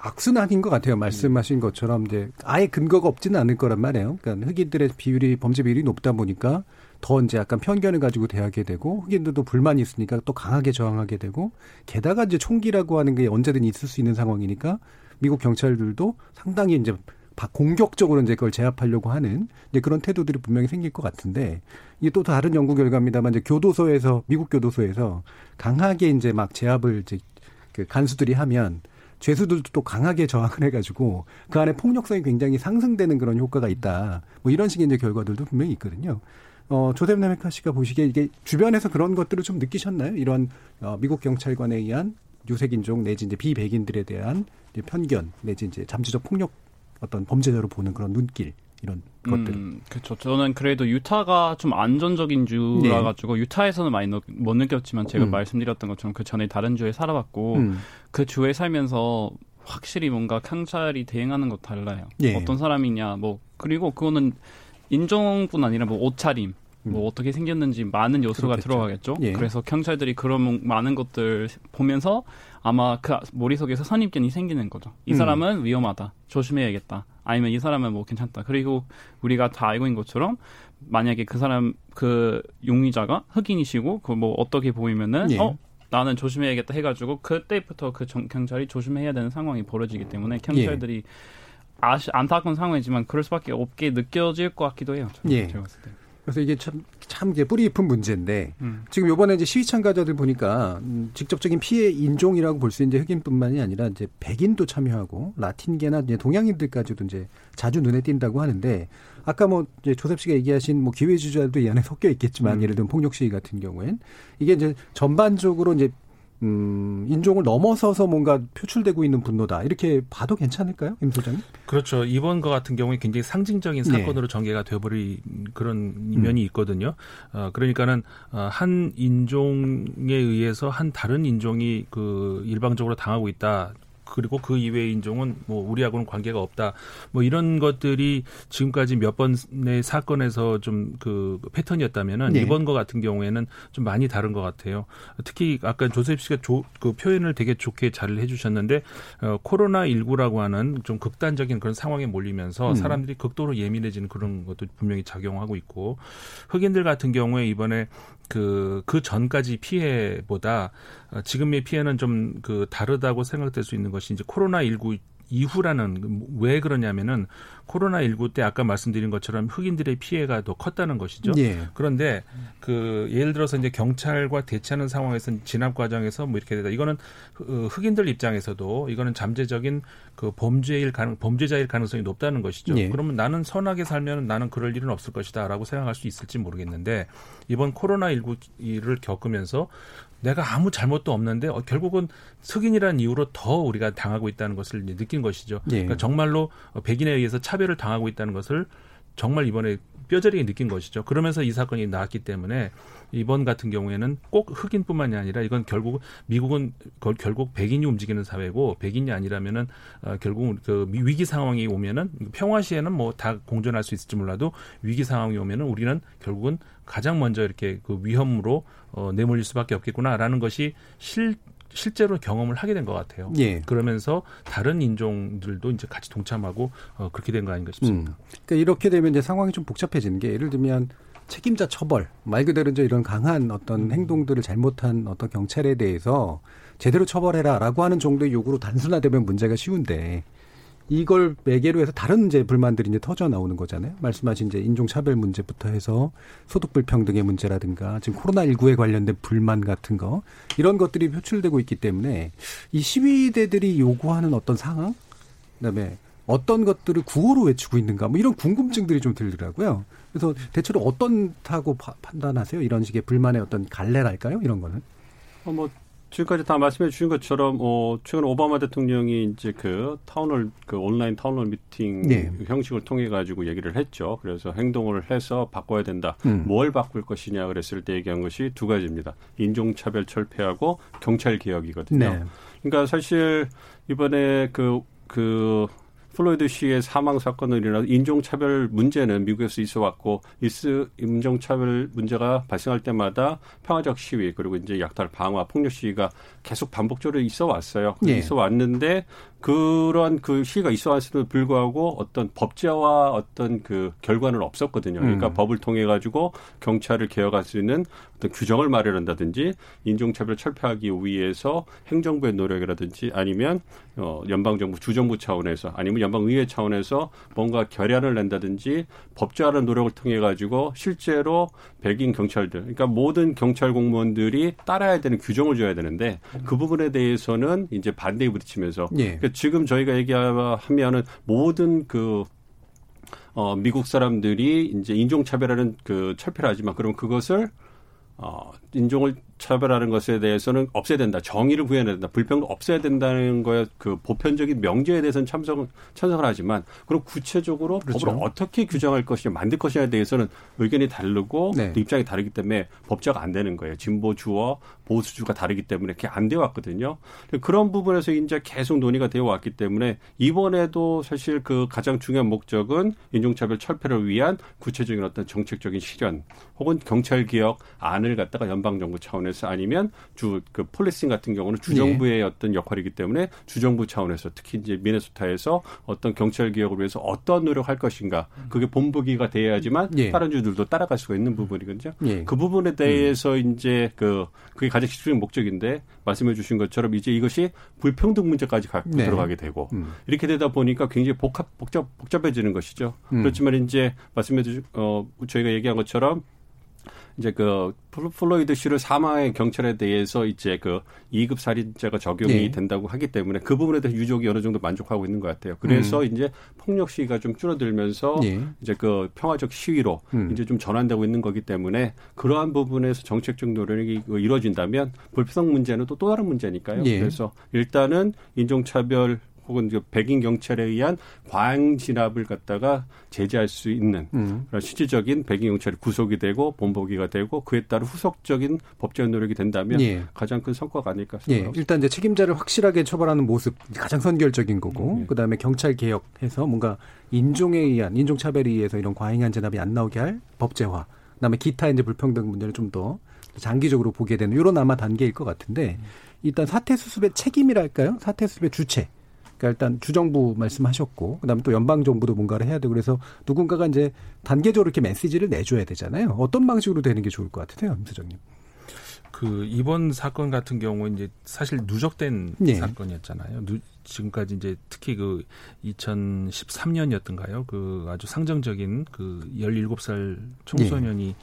악순환인 것 같아요. 말씀하신 것처럼 이제 아예 근거가 없지는 않을 거란 말이에요. 그러니까 흑인들의 비율이 범죄 비율이 높다 보니까 더 이제 약간 편견을 가지고 대하게 되고 흑인들도 불만이 있으니까 또 강하게 저항하게 되고 게다가 이제 총기라고 하는 게 언제든 있을 수 있는 상황이니까 미국 경찰들도 상당히 이제 공격적으로 이제 그걸 제압하려고 하는 이제 그런 태도들이 분명히 생길 것 같은데 이게 또 다른 연구 결과입니다만 이제 교도소에서 미국 교도소에서 강하게 이제 막 제압을 이제 그 간수들이 하면 죄수들도 또 강하게 저항을 해가지고 그 안에 폭력성이 굉장히 상승되는 그런 효과가 있다. 뭐 이런 식의 이제 결과들도 분명히 있거든요. 어, 조셉 네메카 씨가 보시기에 이게 주변에서 그런 것들을 좀 느끼셨나요? 이런 어, 미국 경찰관에 의한 유색인종 내지 이제 비백인들에 대한 이제 편견 내지 이제 잠재적 폭력 어떤 범죄자로 보는 그런 눈길 이런 것들. 음,
그렇죠. 저는 그래도 유타가 좀 안전적인 주라 네. 가지고 유타에서는 많이 느, 못 느꼈지만 제가 음. 말씀드렸던 것처럼 그 전에 다른 주에 살아봤고 음. 그 주에 살면서 확실히 뭔가 경찰이 대응하는 것 달라요. 예. 어떤 사람이냐 뭐 그리고 그거는 인종뿐 아니라 뭐 옷차림 뭐 음. 어떻게 생겼는지 많은 요소가 그렇겠죠. 들어가겠죠. 예. 그래서 경찰들이 그런 많은 것들 보면서 아마 그 머릿속에서 선입견이 생기는 거죠. 이 음. 사람은 음. 위험하다. 조심해야겠다. 아니면 이 사람은 뭐 괜찮다. 그리고 우리가 다 알고 있는 것처럼 만약에 그 사람 그 용의자가 흑인이시고 그 뭐 어떻게 보이면은 예. 어 나는 조심해야겠다 해가지고 그때부터 그 정, 경찰이 조심해야 되는 상황이 벌어지기 때문에 경찰들이 예. 아시, 안타까운 상황이지만 그럴 수밖에 없게 느껴질 것 같기도 해요. 저는 예. 제가 봤을 때.
그래서 이게 참, 참 이게 뿌리 깊은 문제인데, 음. 지금 요번에 이제 시위 참가자들 보니까, 음, 직접적인 피해 인종이라고 볼 수 있는 흑인뿐만이 아니라 이제 백인도 참여하고, 라틴계나 이제 동양인들까지도 이제 자주 눈에 띈다고 하는데, 아까 뭐 이제 조셉 씨가 얘기하신 뭐 기회주의자도 이 안에 섞여 있겠지만, 음. 예를 들면 폭력 시위 같은 경우엔, 이게 이제 전반적으로 이제 음, 인종을 넘어서서 뭔가 표출되고 있는 분노다. 이렇게 봐도 괜찮을까요? 임 소장님?
그렇죠. 이번 거 같은 경우에 굉장히 상징적인 네. 사건으로 네. 전개가 돼버린 그런 음. 면이 있거든요. 어, 그러니까는 어, 한 인종에 의해서 한 다른 인종이 그 일방적으로 당하고 있다. 그리고 그 이외의 인종은 뭐 우리하고는 관계가 없다. 뭐 이런 것들이 지금까지 몇 번의 사건에서 좀 그 패턴이었다면은 네. 이번 거 같은 경우에는 좀 많이 다른 것 같아요. 특히 아까 조셉 씨가 조, 그 표현을 되게 좋게 잘 해주셨는데 어, 코로나 19라고 하는 좀 극단적인 그런 상황에 몰리면서 음. 사람들이 극도로 예민해지는 그런 것도 분명히 작용하고 있고 흑인들 같은 경우에 이번에 그, 그 전까지 피해보다 어, 지금의 피해는 좀 그 다르다고 생각될 수 있는 것이 이제 코로나 19 이후라는 왜 그러냐면은 코로나 19때 아까 말씀드린 것처럼 흑인들의 피해가 더 컸다는 것이죠. 예. 그런데 그 예를 들어서 이제 경찰과 대치하는 상황에서 진압 과정에서 뭐 이렇게 되다 이거는 흑인들 입장에서도 이거는 잠재적인 그 범죄일 가능 범죄자일 가능성이 높다는 것이죠. 예. 그러면 나는 선하게 살면 나는 그럴 일은 없을 것이다라고 생각할 수 있을지 모르겠는데 이번 코로나 19를 겪으면서 내가 아무 잘못도 없는데 어, 결국은 흑인이라는 이유로 더 우리가 당하고 있다는 것을 느낀 것이죠. 예. 그러니까 정말로 백인에 의해서 차별을 당하고 있다는 것을 정말 이번에 뼈저리게 느낀 것이죠. 그러면서 이 사건이 나왔기 때문에 이번 같은 경우에는 꼭 흑인뿐만이 아니라 이건 결국 미국은 결국 백인이 움직이는 사회고 백인이 아니라면은 어, 결국 그 위기 상황이 오면은 평화 시에는 뭐 다 공존할 수 있을지 몰라도 위기 상황이 오면은 우리는 결국은 가장 먼저 이렇게 그 위험으로 어, 내몰릴 수밖에 없겠구나라는 것이 실 실제로 경험을 하게 된 것 같아요. 예. 그러면서 다른 인종들도 이제 같이 동참하고 어, 그렇게 된 거 아닌가 싶습니다. 음.
그러니까 이렇게 되면 이제 상황이 좀 복잡해지는 게 예를 들면 책임자 처벌 말 그대로 이제 이런 강한 어떤 음. 행동들을 잘못한 어떤 경찰에 대해서 제대로 처벌해라라고 하는 정도의 요구로 단순화되면 문제가 쉬운데 이걸 매개로 해서 다른 이제 불만들이 이제 터져 나오는 거잖아요. 말씀하신 이제 인종차별 문제부터 해서 소득 불평등의 문제라든가 지금 코로나19에 관련된 불만 같은 거 이런 것들이 표출되고 있기 때문에 이 시위대들이 요구하는 어떤 상황 그다음에 어떤 것들을 구호로 외치고 있는가 뭐 이런 궁금증들이 좀 들더라고요. 그래서 대체로 어떻다고 판단하세요? 이런 식의 불만의 어떤 갈래랄까요? 이런 거는?
어, 뭐 지금까지 다 말씀해 주신 것처럼 어 최근 오바마 대통령이 이제 그 town hall 그 온라인 town hall meeting 네. 형식을 통해 가지고 얘기를 했죠. 그래서 행동을 해서 바꿔야 된다. 음. 뭘 바꿀 것이냐 그랬을 때 얘기한 것이 두 가지입니다. 인종 차별 철폐하고 경찰 개혁이거든요. 네. 그러니까 사실 이번에 그그 그 플로이드 씨의 사망 사건을 일어나 인종차별 문제는 미국에서 있어 왔고 이 인종차별 문제가 발생할 때마다 평화적 시위 그리고 이제 약탈 방화 폭력 시위가 계속 반복적으로 있어 왔어요. 네. 있어 왔는데 그런 그 시위가 있어 왔음에도 불구하고 어떤 법제화 어떤 그 결과는 없었거든요. 그러니까 음. 법을 통해 가지고 경찰을 개혁할 수 있는 어떤 규정을 마련한다든지 인종차별 철폐하기 위해서 행정부의 노력이라든지 아니면 어 연방정부 주정부 차원에서 아니면 연방의회 차원에서 뭔가 결의안을 낸다든지 법제화하는 노력을 통해 가지고 실제로 백인 경찰들 그러니까 모든 경찰 공무원들이 따라야 되는 규정을 줘야 되는데 그 부분에 대해서는 이제 반대에 부딪히면서 예. 그러니까 지금 저희가 얘기하면은 모든 그 어, 미국 사람들이 이제 인종차별하는 그 철폐를 하지만 그럼 그것을 어, 인종을 차별하는 것에 대해서는 없애야 된다. 정의를 구해야 된다. 불평등 없애야 된다는 거에 그 보편적인 명제에 대해서는 참석, 찬성을 하지만 그럼 구체적으로 그렇죠. 법을 어떻게 규정할 것이냐 만들 것이냐에 대해서는 의견이 다르고 네. 입장이 다르기 때문에 법제가 안 되는 거예요. 진보주와 보수주가 다르기 때문에 그게 안 되어 왔거든요. 그런 부분에서 이제 계속 논의가 되어 왔기 때문에 이번에도 사실 그 가장 중요한 목적은 인종차별 철폐를 위한 구체적인 어떤 정책적인 실현 혹은 경찰 개혁 안을 갖다가 연방 정부 차원에 서 아니면 주 그 폴리싱 같은 경우는 주정부의 네. 어떤 역할이기 때문에 주정부 차원에서 특히 이제 미네소타에서 어떤 경찰 개혁을 위해서 어떤 노력할 것인가 그게 본보기가 돼야지만 네. 다른 주들도 따라갈 수가 있는 부분이거든요. 네. 그 부분에 대해서 음. 이제 그 그게 가장 기초적인 목적인데 말씀해 주신 것처럼 이제 이것이 불평등 문제까지 갖고 네. 들어가게 되고 음. 이렇게 되다 보니까 굉장히 복합 복잡 복잡해지는 것이죠. 음. 그렇지만 이제 말씀해 주신 어 저희가 얘기한 것처럼 이제 그 플로이드 씨를 사망의 경찰에 대해서 이제 그 2급 살인죄가 적용이 네. 된다고 하기 때문에 그 부분에 대해서 유족이 어느 정도 만족하고 있는 것 같아요. 그래서 음. 이제 폭력 시위가 좀 줄어들면서 네. 이제 그 평화적 시위로 음. 이제 좀 전환되고 있는 거기 때문에 그러한 부분에서 정책적 노력이 이루어진다면 불평등 문제는 또 또 다른 문제니까요. 네. 그래서 일단은 인종차별 혹은 백인 경찰에 의한 과잉 진압을 갖다가 제재할 수 있는 음. 그런 실질적인 백인 경찰이 구속이 되고 본보기가 되고 그에 따른 후속적인 법적 노력이 된다면 예. 가장 큰 성과가 아닐까 생각합니다.
예. 일단 이제 책임자를 확실하게 처벌하는 모습 가장 선결적인 거고 예. 그다음에 경찰 개혁해서 뭔가 인종에 의한 인종 차별에 의해서 이런 과잉한 진압이 안 나오게 할 법제화 그다음에 기타 이제 불평등 문제를 좀 더 장기적으로 보게 되는 이런 아마 단계일 것 같은데 일단 사태 수습의 책임이랄까요? 사태 수습의 주체 그러니까 일단 주정부 말씀하셨고 그다음에 또 연방 정부도 뭔가를 해야 되고 그래서 누군가가 이제 단계적으로 이렇게 메시지를 내줘야 되잖아요. 어떤 방식으로 되는 게 좋을 것 같으세요, 임 소장님?
그 이번 사건 같은 경우 이제 사실 누적된 네. 사건이었잖아요. 누, 지금까지 이제 특히 그 2013년이었던가요? 그 아주 상정적인 그 17살 청소년이 네.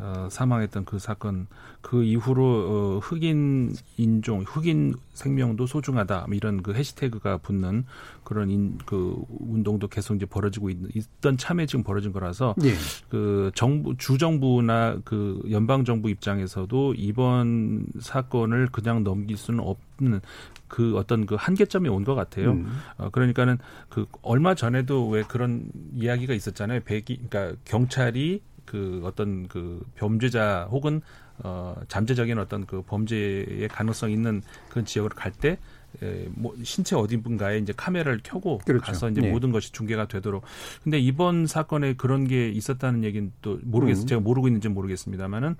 어, 사망했던 그 사건 그 이후로 어, 흑인 인종, 흑인 생명도 소중하다 뭐 이런 그 해시태그가 붙는 그런 인, 그 운동도 계속 이제 벌어지고 있, 있던 참에 지금 벌어진 거라서 예. 그 정부 주정부나 그 연방 정부 입장에서도 이번 사건을 그냥 넘길 수는 없는 그 어떤 그 한계점이 온 것 같아요. 음. 어, 그러니까는 그 얼마 전에도 왜 그런 이야기가 있었잖아요. 백이 그러니까 경찰이 그 어떤 그 범죄자 혹은 어 잠재적인 어떤 그 범죄의 가능성 있는 그런 지역으로 갈때 에, 뭐 신체 어디분가에 이제 카메라를 켜고 그렇죠. 가서 이제 네. 모든 것이 중계가 되도록. 근데 이번 사건에 그런 게 있었다는 얘기는 또 모르겠어요. 음. 제가 모르고 있는지 모르겠습니다만은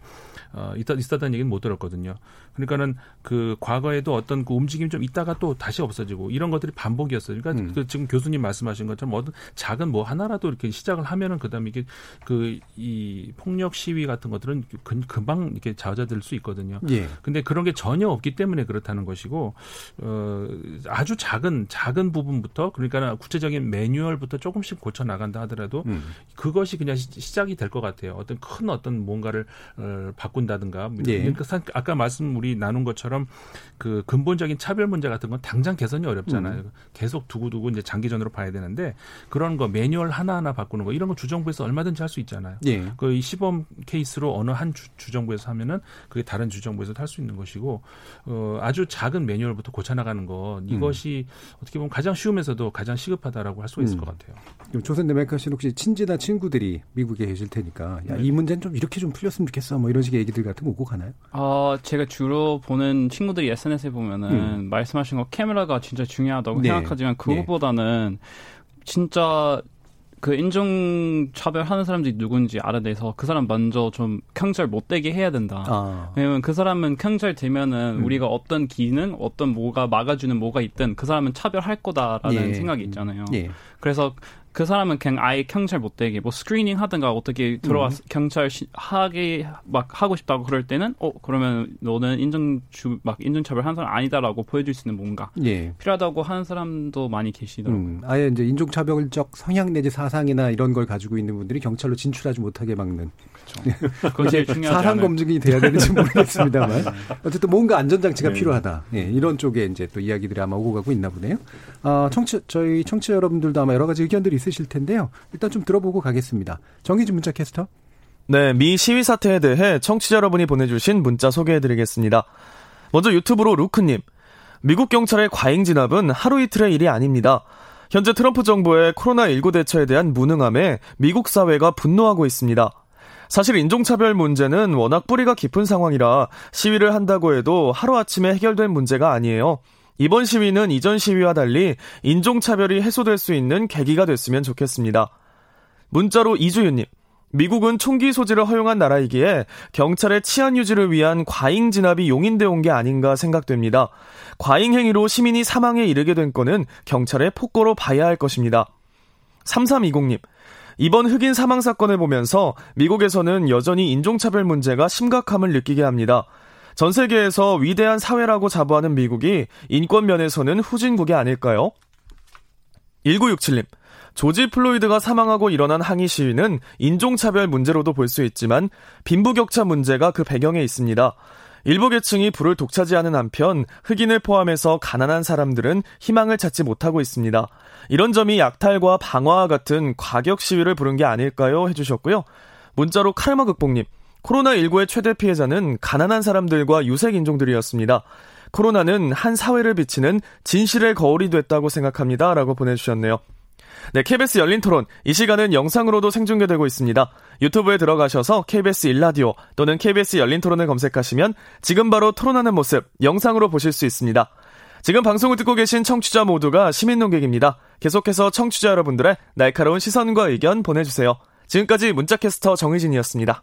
어, 있다 있었다는 얘기는 못 들었거든요. 그러니까는 그 과거에도 어떤 그 움직임이 좀 있다가 또 다시 없어지고 이런 것들이 반복이었어요. 그러니까 음. 그 지금 교수님 말씀하신 것처럼 어떤 작은 뭐 하나라도 이렇게 시작을 하면은 그다음에 이게 그 이 폭력 시위 같은 것들은 금, 금방 이렇게 잦아들 수 있거든요. 예. 근데 그런 게 전혀 없기 때문에 그렇다는 것이고 어 아주 작은 작은 부분부터 그러니까 구체적인 매뉴얼부터 조금씩 고쳐 나간다 하더라도 음. 그것이 그냥 시 작이 될 것 같아요. 어떤 큰 어떤 뭔가를 어, 바꾼다든가 예. 그러니까 아까 말씀 우리 나눈 것처럼 그 근본적인 차별 문제 같은 건 당장 개선이 어렵잖아요. 음. 계속 두고두고 이제 장기전으로 봐야 되는데 그런 거 매뉴얼 하나하나 바꾸는 거 이런 거 주정부에서 얼마든지 할 수 있잖아요. 예. 그 시범 케이스로 어느 한 주, 주정부에서 하면은 그게 다른 주정부에서 할 수 있는 것이고 어, 아주 작은 매뉴얼부터 고쳐 나가는 것 이것이 음. 어떻게 보면 가장 쉬우면서도 가장 시급하다라고 할 수가 있을 음. 것 같아요.
그럼 조선 데메카 씨는 혹시 친지나 친구들이 미국에 계실 테니까 야, 이 네. 문제는 좀 이렇게 좀 풀렸으면 좋겠어 뭐 이런 식의 얘기들 같은 거 오고 가나요?
어, 제가 주로 보는 친구들이 SNS에 보면은 음. 말씀하신 거 카메라가 진짜 중요하다고 네. 생각하지만 그것보다는 네. 진짜 그 인종 차별 하는 사람들이 누군지 알아내서 그 사람 먼저 좀 경찰 못 되게 해야 된다. 아. 왜냐면 그 사람은 경찰 되면은 음. 우리가 어떤 기능, 어떤 뭐가 막아주는 뭐가 있든 그 사람은 차별할 거다라는 예. 생각이 있잖아요. 예. 그래서 그 사람은 그냥 아예 경찰 못 되게 뭐 스크리닝 하든가 어떻게 들어와서 음. 경찰 시, 하게 막 하고 싶다고 그럴 때는 어 그러면 너는 인정 주 막 인종차별 하는 사람 아니다라고 보여줄 수 있는 뭔가 예. 필요하다고 하는 사람도 많이 계시더라고요. 음,
아예 이제 인종 차별적 성향 내지 사상이나 이런 걸 가지고 있는 분들이 경찰로 진출하지 못하게 막는.
그렇죠.
사상 검증이 돼야 되는지 모르겠습니다만 어쨌든 뭔가 안전 장치가 네. 필요하다. 예, 이런 쪽에 이제 또 이야기들이 아마 오고 가고 있나 보네요. 어, 청취 저희 청취자 여러분들도 아마 여러 가지 의견들이 있으실 텐데요. 일단 좀 들어보고 가겠습니다. 정희진 문자 캐스터.
네, 미 시위 사태에 대해 청취자 여러분이 보내주신 문자 소개해드리겠습니다. 먼저 유튜브로 루크님. 미국 경찰의 과잉 진압은 하루 이틀의 일이 아닙니다. 현재 트럼프 정부의 코로나19 대처에 대한 무능함에 미국 사회가 분노하고 있습니다. 사실 인종차별 문제는 워낙 뿌리가 깊은 상황이라 시위를 한다고 해도 하루아침에 해결된 문제가 아니에요. 이번 시위는 이전 시위와 달리 인종차별이 해소될 수 있는 계기가 됐으면 좋겠습니다. 문자로 이주윤님. 미국은 총기 소지를 허용한 나라이기에 경찰의 치안 유지를 위한 과잉 진압이 용인돼 온 게 아닌가 생각됩니다. 과잉 행위로 시민이 사망에 이르게 된 건은 경찰의 폭거로 봐야 할 것입니다. 3320님. 이번 흑인 사망 사건을 보면서 미국에서는 여전히 인종차별 문제가 심각함을 느끼게 합니다. 전 세계에서 위대한 사회라고 자부하는 미국이 인권 면에서는 후진국이 아닐까요? 1967님. 조지 플로이드가 사망하고 일어난 항의 시위는 인종차별 문제로도 볼 수 있지만 빈부격차 문제가 그 배경에 있습니다. 일부 계층이 불을 독차지하는 한편 흑인을 포함해서 가난한 사람들은 희망을 찾지 못하고 있습니다. 이런 점이 약탈과 방화와 같은 과격 시위를 부른 게 아닐까요? 해주셨고요. 문자로 카르마 극복님. 코로나19의 최대 피해자는 가난한 사람들과 유색 인종들이었습니다. 코로나는 한 사회를 비치는 진실의 거울이 됐다고 생각합니다. 라고 보내주셨네요. 네, KBS 열린 토론. 이 시간은 영상으로도 생중계되고 있습니다. 유튜브에 들어가셔서 KBS 일라디오 또는 KBS 열린 토론을 검색하시면 지금 바로 토론하는 모습 영상으로 보실 수 있습니다. 지금 방송을 듣고 계신 청취자 모두가 시민 농객입니다. 계속해서 청취자 여러분들의 날카로운 시선과 의견 보내주세요. 지금까지 문자캐스터 정희진이었습니다.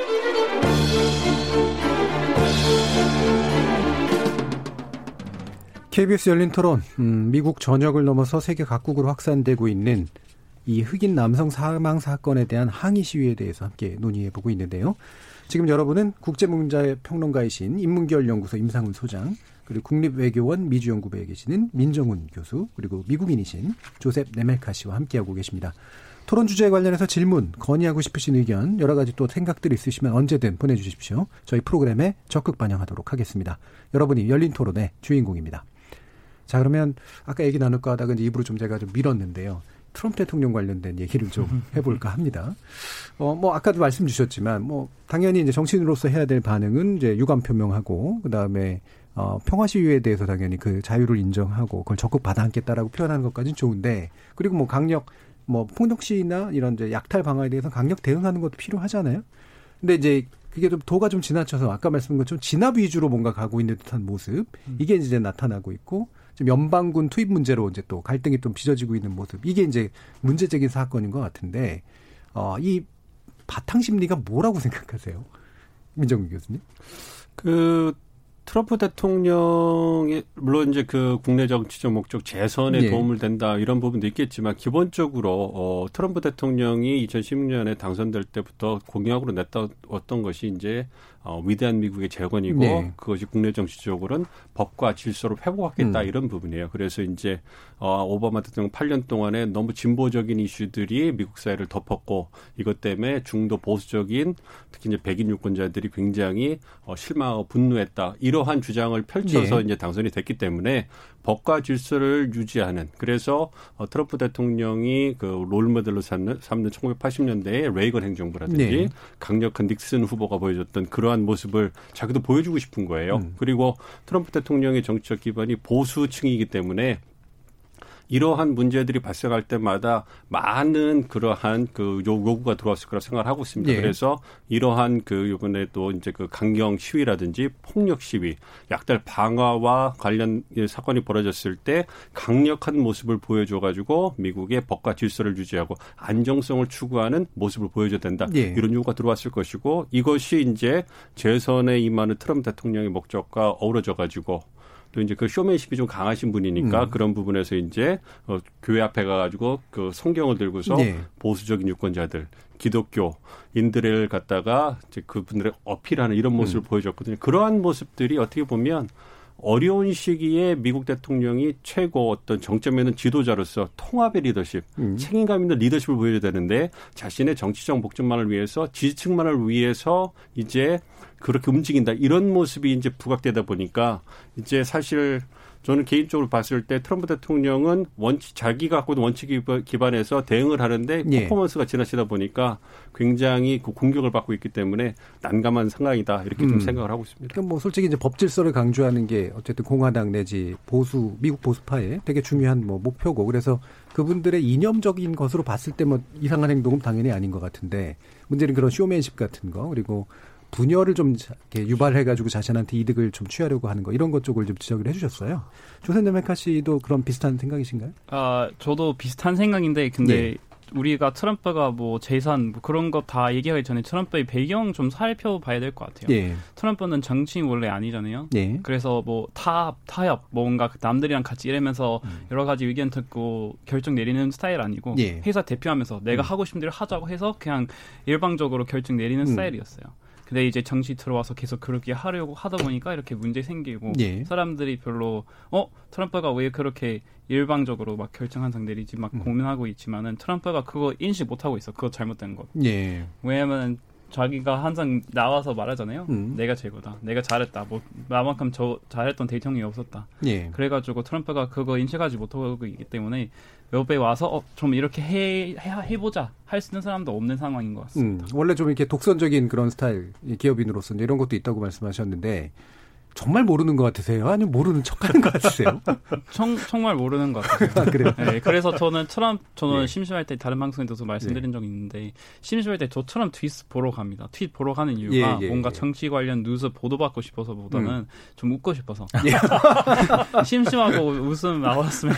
KBS 열린 토론, 음, 미국 전역을 넘어서 세계 각국으로 확산되고 있는 이 흑인 남성 사망 사건에 대한 항의 시위에 대해서 함께 논의해 보고 있는데요. 지금 여러분은 국제문자의 평론가이신 인문결 연구소 임상훈 소장, 그리고 국립외교원 미주연구부에 계시는 민정훈 교수, 그리고 미국인이신 조셉 네멜카 씨와 함께하고 계십니다. 토론 주제에 관련해서 질문, 건의하고 싶으신 의견, 여러 가지 또 생각들 있으시면 언제든 보내주십시오. 저희 프로그램에 적극 반영하도록 하겠습니다. 여러분이 열린 토론의 주인공입니다. 자, 그러면 아까 얘기 나눌까 하다가 이제 입으로 좀 제가 좀 밀었는데요. 트럼프 대통령 관련된 얘기를 좀 해볼까 합니다. 어, 뭐, 아까도 말씀 주셨지만, 뭐, 당연히 이제 정치인으로서 해야 될 반응은 이제 유감 표명하고, 그 다음에, 어, 평화 시위에 대해서 당연히 그 자유를 인정하고, 그걸 적극 받아안겠다라고 표현하는 것까지는 좋은데, 그리고 뭐 강력, 뭐, 폭력 시위나 이런 이제 약탈 방어에 대해서 강력 대응하는 것도 필요하잖아요. 근데 이제 그게 좀 도가 좀 지나쳐서 아까 말씀드린 것처럼 진압 위주로 뭔가 가고 있는 듯한 모습, 이게 이제 나타나고 있고, 지금 연방군 투입 문제로 이제 또 갈등이 좀 빚어지고 있는 모습. 이게 이제 문제적인 사건인 것 같은데, 어, 이 바탕 심리가 뭐라고 생각하세요? 민정규 교수님?
그, 트럼프 대통령이 물론 이제 그 국내 정치적 목적 재선에 예. 도움을 된다 이런 부분도 있겠지만 기본적으로 어 트럼프 대통령이 2016년에 당선될 때부터 공약으로 냈던 것이 이제 어, 위대한 미국의 재건이고 네. 그것이 국내 정치적으로는 법과 질서를 회복하겠다 음. 이런 부분이에요. 그래서 이제 어, 오바마 대통령 8년 동안에 너무 진보적인 이슈들이 미국 사회를 덮었고 이것 때문에 중도 보수적인 특히 이제 백인 유권자들이 굉장히 어, 실망하고 분노했다 이러한 주장을 펼쳐서 네. 이제 당선이 됐기 때문에 법과 질서를 유지하는 그래서 어, 트럼프 대통령이 그 롤모델로 삼는, 삼는 1980년대의 레이건 행정부라든지 네. 강력한 닉슨 후보가 보여줬던 그러한 모습을 자기도 보여주고 싶은 거예요. 음. 그리고 트럼프 대통령의 정치적 기반이 보수층이기 때문에 이러한 문제들이 발생할 때마다 많은 그러한 그 요구가 들어왔을 거라 생각을 하고 있습니다. 예. 그래서 이러한 그 이번에 또 이제 그 강경 시위라든지 폭력 시위, 약달 방화와 관련 사건이 벌어졌을 때 강력한 모습을 보여줘 가지고 미국의 법과 질서를 유지하고 안정성을 추구하는 모습을 보여줘야 된다. 예. 이런 요구가 들어왔을 것이고 이것이 이제 재선에 임하는 트럼프 대통령의 목적과 어우러져 가지고 또 이제 그 쇼맨십이 좀 강하신 분이니까 음. 그런 부분에서 이제 어, 교회 앞에 가가지고 그 성경을 들고서 네. 보수적인 유권자들 기독교인들을 갖다가 이제 그분들의 어필하는 이런 모습을 음. 보여줬거든요. 그러한 모습들이 어떻게 보면 어려운 시기에 미국 대통령이 최고 어떤 정점에는 지도자로서 통합의 리더십, 음. 책임감 있는 리더십을 보여야 되는데 자신의 정치적 목적만을 위해서 지지층만을 위해서 이제 그렇게 움직인다 이런 모습이 이제 부각되다 보니까 이제 사실 저는 개인적으로 봤을 때 트럼프 대통령은 원칙 자기가 갖고 있는 원칙 기반에서 대응을 하는데 예. 퍼포먼스가 지나치다 보니까 굉장히 그 공격을 받고 있기 때문에 난감한 상황이다 이렇게 음. 좀 생각을 하고 있습니다.
그러니까 뭐 솔직히 이제 법 질서를 강조하는 게 어쨌든 공화당 내지 보수 미국 보수파의 되게 중요한 뭐 목표고 그래서 그분들의 이념적인 것으로 봤을 때 뭐 이상한 행동은 당연히 아닌 것 같은데 문제는 그런 쇼맨십 같은 거 그리고 분열을 좀 유발해가지고 자신한테 이득을 좀 취하려고 하는 거 이런 것 쪽을 좀 지적을 해주셨어요. 조센드 메카 씨도 그런 비슷한 생각이신가요?
아 저도 비슷한 생각인데 근데 예. 우리가 트럼프가 뭐 재산 뭐 그런 거 다 얘기하기 전에 트럼프의 배경 좀 살펴봐야 될 것 같아요. 예. 트럼프는 정치인 원래 아니잖아요. 예. 그래서 뭐 타, 타협, 뭔가 남들이랑 같이 일하면서 음. 여러 가지 의견 듣고 결정 내리는 스타일 아니고 예. 회사 대표하면서 내가 음. 하고 싶은 대로 하자고 해서 그냥 일방적으로 결정 내리는 음. 스타일이었어요. 근데 이제 정치 들어와서 계속 그렇게 하려고 하다 보니까 이렇게 문제 생기고 예. 사람들이 별로 어 트럼프가 왜 그렇게 일방적으로 막 결정 한상 내리지 막 음. 고민하고 있지만은 트럼프가 그거 인식 못 하고 있어. 그거 잘못된 거. 예. 왜냐면 자기가 항상 나와서 말하잖아요. 음. 내가 최고다. 내가 잘했다. 뭐 나만큼 저 잘했던 대통령이 없었다. 예. 그래가지고 트럼프가 그거 인식하지 못하고 있기 때문에 옆에 와서 어, 좀 이렇게 해, 해 해 보자 할 수 있는 사람도 없는 상황인 것 같습니다.
음, 원래 좀 이렇게 독선적인 그런 스타일 기업인으로서 이런 것도 있다고 말씀하셨는데 정말 모르는 것 같으세요? 아니면 모르는 척하는 것 같으세요?
정, 정말 모르는 것 같아요. 아, 그래요? 네, 그래서 저는 트럼프 저는 예. 심심할 때 다른 방송에서도 말씀드린 예. 적이 있는데 심심할 때저 트럼프 트윗 보러 갑니다. 트윗 보러 가는 이유가 예, 예 뭔가 예. 정치 관련 뉴스 보도받고 싶어서보다는 음. 좀 웃고 싶어서 예. 심심하고 웃음 나왔으면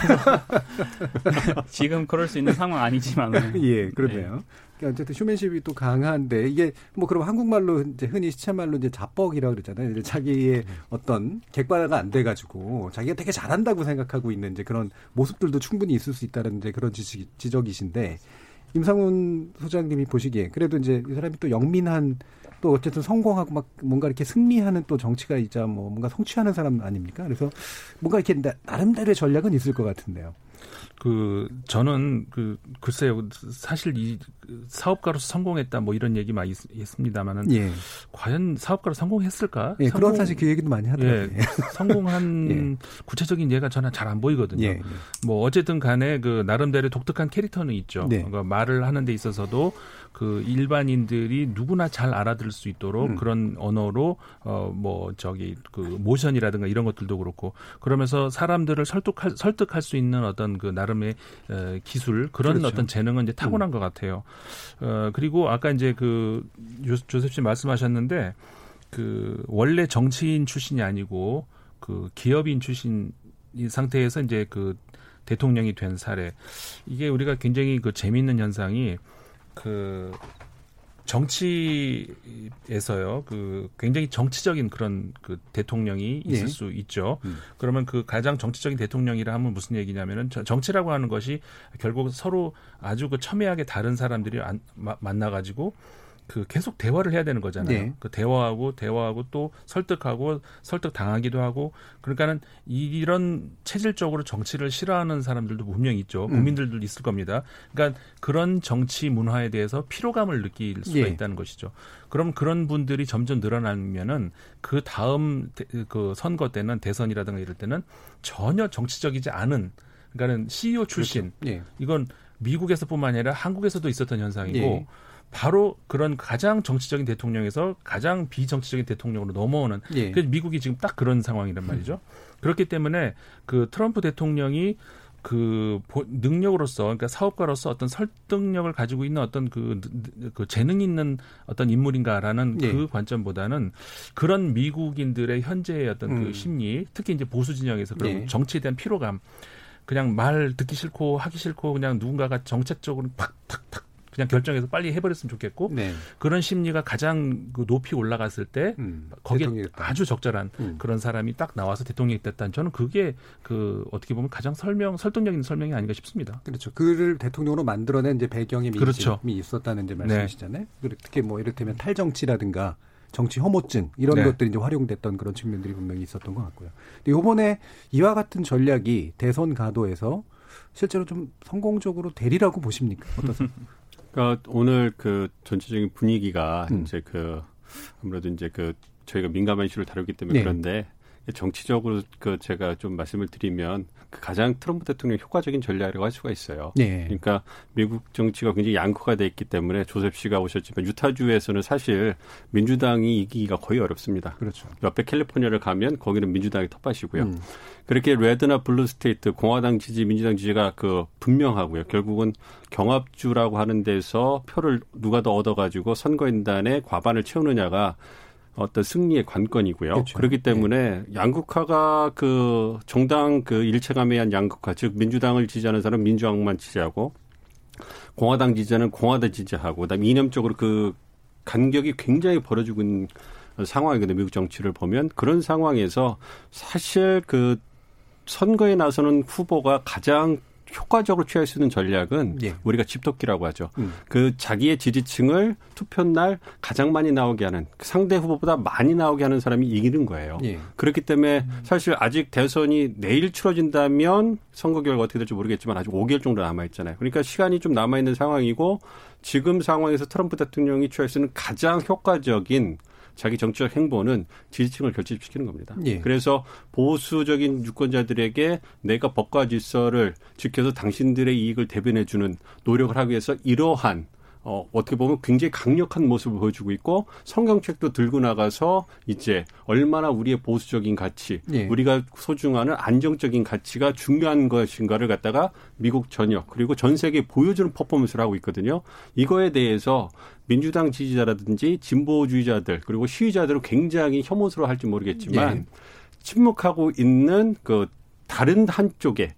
지금 그럴 수 있는 상황 아니지만은
예 그러네요. 그러니까 어쨌든 휴맨십이 또 강한데 이게 뭐 그럼 한국말로 이제 흔히 시체말로 이제 자뻑이라 고 그러잖아요. 이제 자기의 어떤 객관화가 안 돼가지고 자기가 되게 잘한다고 생각하고 있는 이제 그런 모습들도 충분히 있을 수 있다는 이제 그런 지적, 지적이신데 임상훈 소장님이 보시기에 그래도 이제 이 사람이 또 영민한 또 어쨌든 성공하고 막 뭔가 이렇게 승리하는 또 정치가 있자 뭐 뭔가 성취하는 사람 아닙니까? 그래서 뭔가 이렇게 나름대로의 전략은 있을 것 같은데요.
그 저는 그 글쎄요 사실 이 사업가로서 성공했다 뭐 이런 얘기 많이 있습니다만은 예. 과연 사업가로 성공했을까?
예, 성공, 그런 사실 그 얘기도 많이 하더라고요. 예,
성공한 예. 구체적인 예가 저는 잘 안 보이거든요. 예, 예. 뭐 어쨌든 간에 그 나름대로 독특한 캐릭터는 있죠. 네. 그러니까 말을 하는 데 있어서도 그 일반인들이 누구나 잘 알아들을 수 있도록 음. 그런 언어로 어 뭐 저기 그 모션이라든가 이런 것들도 그렇고 그러면서 사람들을 설득할 설득할 수 있는 어떤 그 나름의 어, 기술 그런 그렇죠. 어떤 재능은 이제 타고난 음. 것 같아요. 어 그리고 아까 이제 그 조셉 씨 말씀하셨는데 그 원래 정치인 출신이 아니고 그 기업인 출신 이 상태에서 이제 그 대통령이 된 사례. 이게 우리가 굉장히 그 재미있는 현상이 그 정치에서요, 그 굉장히 정치적인 그런 그 대통령이 있을 예. 수 있죠. 음. 그러면 그 가장 정치적인 대통령이라 하면 무슨 얘기냐면은 정치라고 하는 것이 결국 서로 아주 그 첨예하게 다른 사람들이 안, 마, 만나가지고 그 계속 대화를 해야 되는 거잖아요. 네. 그 대화하고 대화하고 또 설득하고 설득 당하기도 하고 그러니까는 이런 체질적으로 정치를 싫어하는 사람들도 분명히 있죠. 음. 국민들도 음. 있을 겁니다. 그러니까 그런 정치 문화에 대해서 피로감을 느낄 수가 예. 있다는 것이죠. 그럼 그런 분들이 점점 늘어나면은 그 다음 그 선거 때는 대선이라든가 이럴 때는 전혀 정치적이지 않은 그러니까는 CEO 출신 그렇죠. 예. 이건 미국에서뿐만 아니라 한국에서도 있었던 현상이고 예. 바로 그런 가장 정치적인 대통령에서 가장 비정치적인 대통령으로 넘어오는 예. 그래서 미국이 지금 딱 그런 상황이란 말이죠. 그렇기 때문에 그 트럼프 대통령이 그 능력으로서 그러니까 사업가로서 어떤 설득력을 가지고 있는 어떤 그, 그 재능 있는 어떤 인물인가라는 예. 그 관점보다는 그런 미국인들의 현재의 어떤 그 음. 그 심리 특히 이제 보수 진영에서 그런 예. 정치에 대한 피로감 그냥 말 듣기 싫고 하기 싫고 그냥 누군가가 정책적으로 팍팍팍 그냥 결정해서 빨리 해버렸으면 좋겠고 네. 그런 심리가 가장 그 높이 올라갔을 때 음, 거기에 아주 적절한 음. 그런 사람이 딱 나와서 대통령이 됐다는 저는 그게 그 어떻게 보면 가장 설명 설득력 있는 설명이 아닌가 싶습니다.
그렇죠. 그를 대통령으로 만들어낸 이제 배경이 그렇죠. 있었다는 이제 말씀이시잖아요. 네. 특히 뭐 이를테면 탈정치라든가 정치 혐오증 이런 네. 것들이 이제 활용됐던 그런 측면들이 분명히 있었던 것 같고요. 근데 이번에 이와 같은 전략이 대선 가도에서 실제로 좀 성공적으로 되리라고 보십니까? 어떠세요?
그러니까 오늘 그 전체적인 분위기가 음. 이제 그 아무래도 이제 그 저희가 민감한 이슈를 다루기 때문에 네. 그런데 정치적으로 그 제가 좀 말씀을 드리면 그 가장 트럼프 대통령 효과적인 전략이라고 할 수가 있어요. 네. 그러니까 미국 정치가 굉장히 양극화돼 있기 때문에 조셉 씨가 오셨지만 유타주에서는 사실 민주당이 이기기가 거의 어렵습니다.
그렇죠.
옆에 캘리포니아를 가면 거기는 민주당이 텃밭이고요. 음. 그렇게 red나 blue state 공화당 지지 민주당 지지가 그 분명하고요. 결국은 경합주라고 하는 데서 표를 누가 더 얻어가지고 선거인단에 과반을 채우느냐가 어떤 승리의 관건이고요. 그렇죠. 그렇기 때문에 네. 양극화가 그 정당 그 일체감에 의한 양극화, 즉 민주당을 지지하는 사람은 민주당만 지지하고 공화당 지지자는 공화당 지지하고 그다음에 이념적으로 그 간격이 굉장히 벌어지고 있는 상황이거든요. 미국 정치를 보면 그런 상황에서 사실 그 선거에 나서는 후보가 가장 효과적으로 취할 수 있는 전략은 예. 우리가 집토끼라고 하죠. 음. 그 자기의 지지층을 투표 날 가장 많이 나오게 하는 그 상대 후보보다 많이 나오게 하는 사람이 이기는 거예요. 예. 그렇기 때문에 사실 아직 대선이 내일 치러진다면 선거 결과 어떻게 될지 모르겠지만 아직 5개월 정도 남아 있잖아요. 그러니까 시간이 좀 남아 있는 상황이고 지금 상황에서 트럼프 대통령이 취할 수 있는 가장 효과적인 자기 정치적 행보는 지지층을 결집시키는 겁니다. 예. 그래서 보수적인 유권자들에게 내가 법과 질서를 지켜서 당신들의 이익을 대변해 주는 노력을 하기 위해서 이러한 어, 어떻게 보면 굉장히 강력한 모습을 보여주고 있고 성경책도 들고 나가서 이제 얼마나 우리의 보수적인 가치, 예. 우리가 소중하는 안정적인 가치가 중요한 것인가를 갖다가 미국 전역 그리고 전 세계에 보여주는 퍼포먼스를 하고 있거든요. 이거에 대해서 민주당 지지자라든지 진보주의자들 그리고 시위자들은 굉장히 혐오스러워할지 모르겠지만 예. 침묵하고 있는 그 다른 한쪽에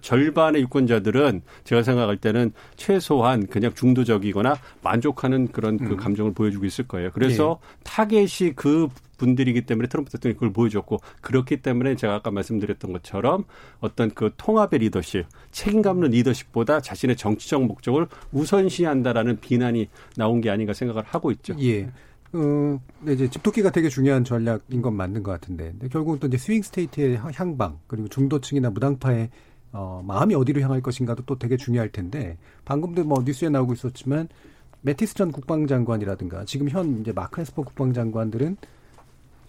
절반의 유권자들은 제가 생각할 때는 최소한 그냥 중도적이거나 만족하는 그런 그 음. 감정을 보여주고 있을 거예요. 그래서 예. 타겟이 그 분들이기 때문에 트럼프 대통령이 그걸 보여줬고 그렇기 때문에 제가 아까 말씀드렸던 것처럼 어떤 그 통합의 리더십, 책임감 있는 리더십보다 자신의 정치적 목적을 우선시한다라는 비난이 나온 게 아닌가 생각을 하고 있죠.
예. 어, 네, 이제 집토끼가 되게 중요한 전략인 건 맞는 것 같은데, 근데 결국은 또 이제 swing state의 향방 그리고 중도층이나 무당파의 어, 마음이 어디로 향할 것인가도 또 되게 중요할 텐데 방금도 뭐 뉴스에 나오고 있었지만 매티스 전 국방장관이라든가 지금 현 이제 마크 에스퍼 국방장관들은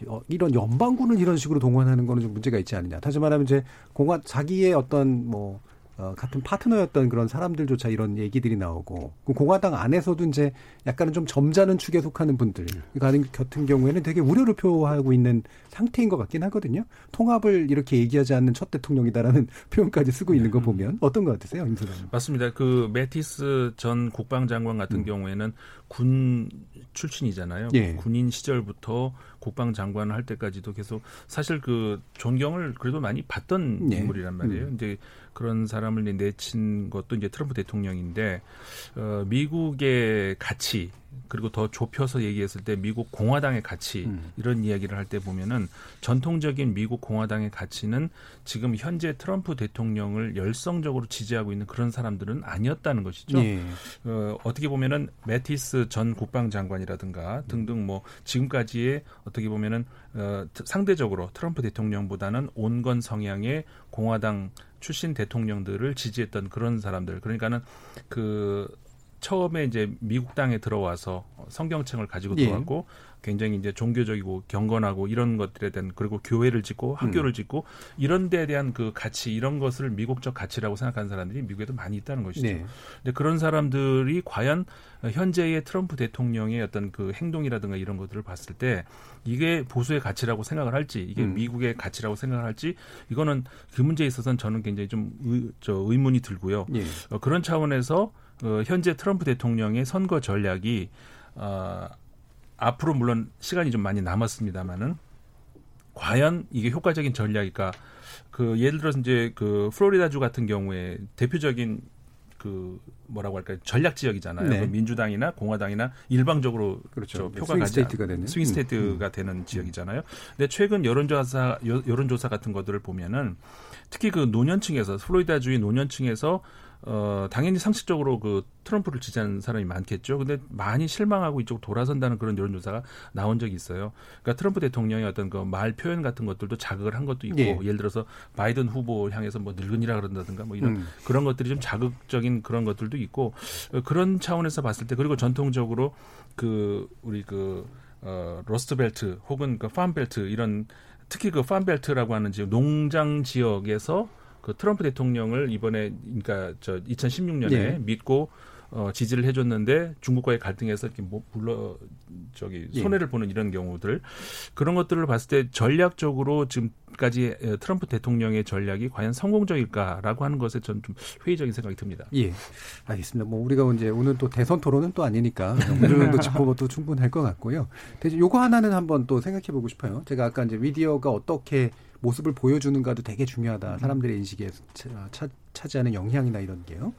어, 이런 연방군을 이런 식으로 동원하는 거는 좀 문제가 있지 않느냐. 다시 말하면 이제 공화 자기의 어떤 뭐 어, 같은 파트너였던 그런 사람들조차 이런 얘기들이 나오고 그 공화당 안에서도 이제 약간은 좀 점잖은 축에 속하는 분들 가는 같은 경우에는 되게 우려를 표하고 있는 상태인 것 같긴 하거든요. 통합을 이렇게 얘기하지 않는 첫 대통령이다라는 표현까지 쓰고 있는 거 음. 보면 어떤 것 같으세요, 임 소장님?
맞습니다. 그 매티스 전 국방장관 같은 음. 경우에는 군 출신이잖아요. 예. 군인 시절부터 국방장관을 할 때까지도 계속 사실 그 존경을 그래도 많이 받던 예. 인물이란 말이에요. 음. 이제 그런 사람을 내친 것도 이제 트럼프 대통령인데 어, 미국의 가치 그리고 더 좁혀서 얘기했을 때 미국 공화당의 가치 음. 이런 이야기를 할 때 보면은 전통적인 미국 공화당의 가치는 지금 현재 트럼프 대통령을 열성적으로 지지하고 있는 그런 사람들은 아니었다는 것이죠. 예. 어, 어떻게 보면은 매티스 전 국방장관이라든가 등등 뭐 지금까지의 어떻게 보면은 어, 상대적으로 트럼프 대통령보다는 온건 성향의 공화당 출신 대통령들을 지지했던 그런 사람들 그러니까는 그 처음에 이제 미국 땅에 들어와서 성경책을 가지고 예. 들어왔고 예. 굉장히 이제 종교적이고 경건하고 이런 것들에 대한 그리고 교회를 짓고 학교를 음. 짓고 이런 데에 대한 그 가치 이런 것을 미국적 가치라고 생각하는 사람들이 미국에도 많이 있다는 것이죠. 네. 근데 그런 사람들이 과연 현재의 트럼프 대통령의 어떤 그 행동이라든가 이런 것들을 봤을 때 이게 보수의 가치라고 생각을 할지 이게 음. 미국의 가치라고 생각을 할지 이거는 그 문제에 있어서는 저는 굉장히 좀 의, 저 의문이 들고요. 예. 어, 그런 차원에서 어, 현재 트럼프 대통령의 선거 전략이 어, 앞으로 물론 시간이 좀 많이 남았습니다만은 과연 이게 효과적인 전략일까? 그 예를 들어서 이제 그 플로리다주 같은 경우에 대표적인 그 뭐라고 할까요 전략 지역이잖아요. 네. 그 민주당이나 공화당이나 일방적으로 그렇죠. 표가 가지
state가 되는
swing state가 음. 되는 지역이잖아요. 근데 최근 여론조사 여론조사 같은 것들을 보면은 특히 그 노년층에서 플로리다주의 노년층에서 어, 당연히 상식적으로 그 트럼프를 지지하는 사람이 많겠죠. 근데 많이 실망하고 이쪽 돌아선다는 그런 여론조사가 나온 적이 있어요. 그러니까 트럼프 대통령의 어떤 그 말 표현 같은 것들도 자극을 한 것도 있고, 예. 를 들어서 바이든 후보 향해서 뭐 늙은이라 그런다든가 뭐 이런 음. 그런 것들이 좀 자극적인 그런 것들도 있고, 어, 그런 차원에서 봤을 때, 그리고 전통적으로 그, 우리 그, 어, 로스트벨트 혹은 그 팜벨트 이런 특히 그 팜벨트라고 하는 지역, 농장 지역에서 그 트럼프 대통령을 이번에 그러니까 저 2016년에 네. 믿고 어, 지지를 해줬는데 중국과의 갈등에서 이렇게 뭐 불러 저기 예. 손해를 예. 보는 이런 경우들 그런 것들을 봤을 때 전략적으로 지금까지 트럼프 대통령의 전략이 과연 성공적일까라고 하는 것에 저는 좀 회의적인 생각이 듭니다.
예, 알겠습니다. 뭐 우리가 이제 오늘 또 대선 토론은 또 아니니까 어느 정도 짚어봐도 충분할 것 같고요. 대신 요거 하나는 한번 또 생각해보고 싶어요. 제가 아까 이제 미디어가 어떻게 모습을 보여주는가도 되게 중요하다. 사람들의 인식에 차, 차지하는 영향이나 이런 게요.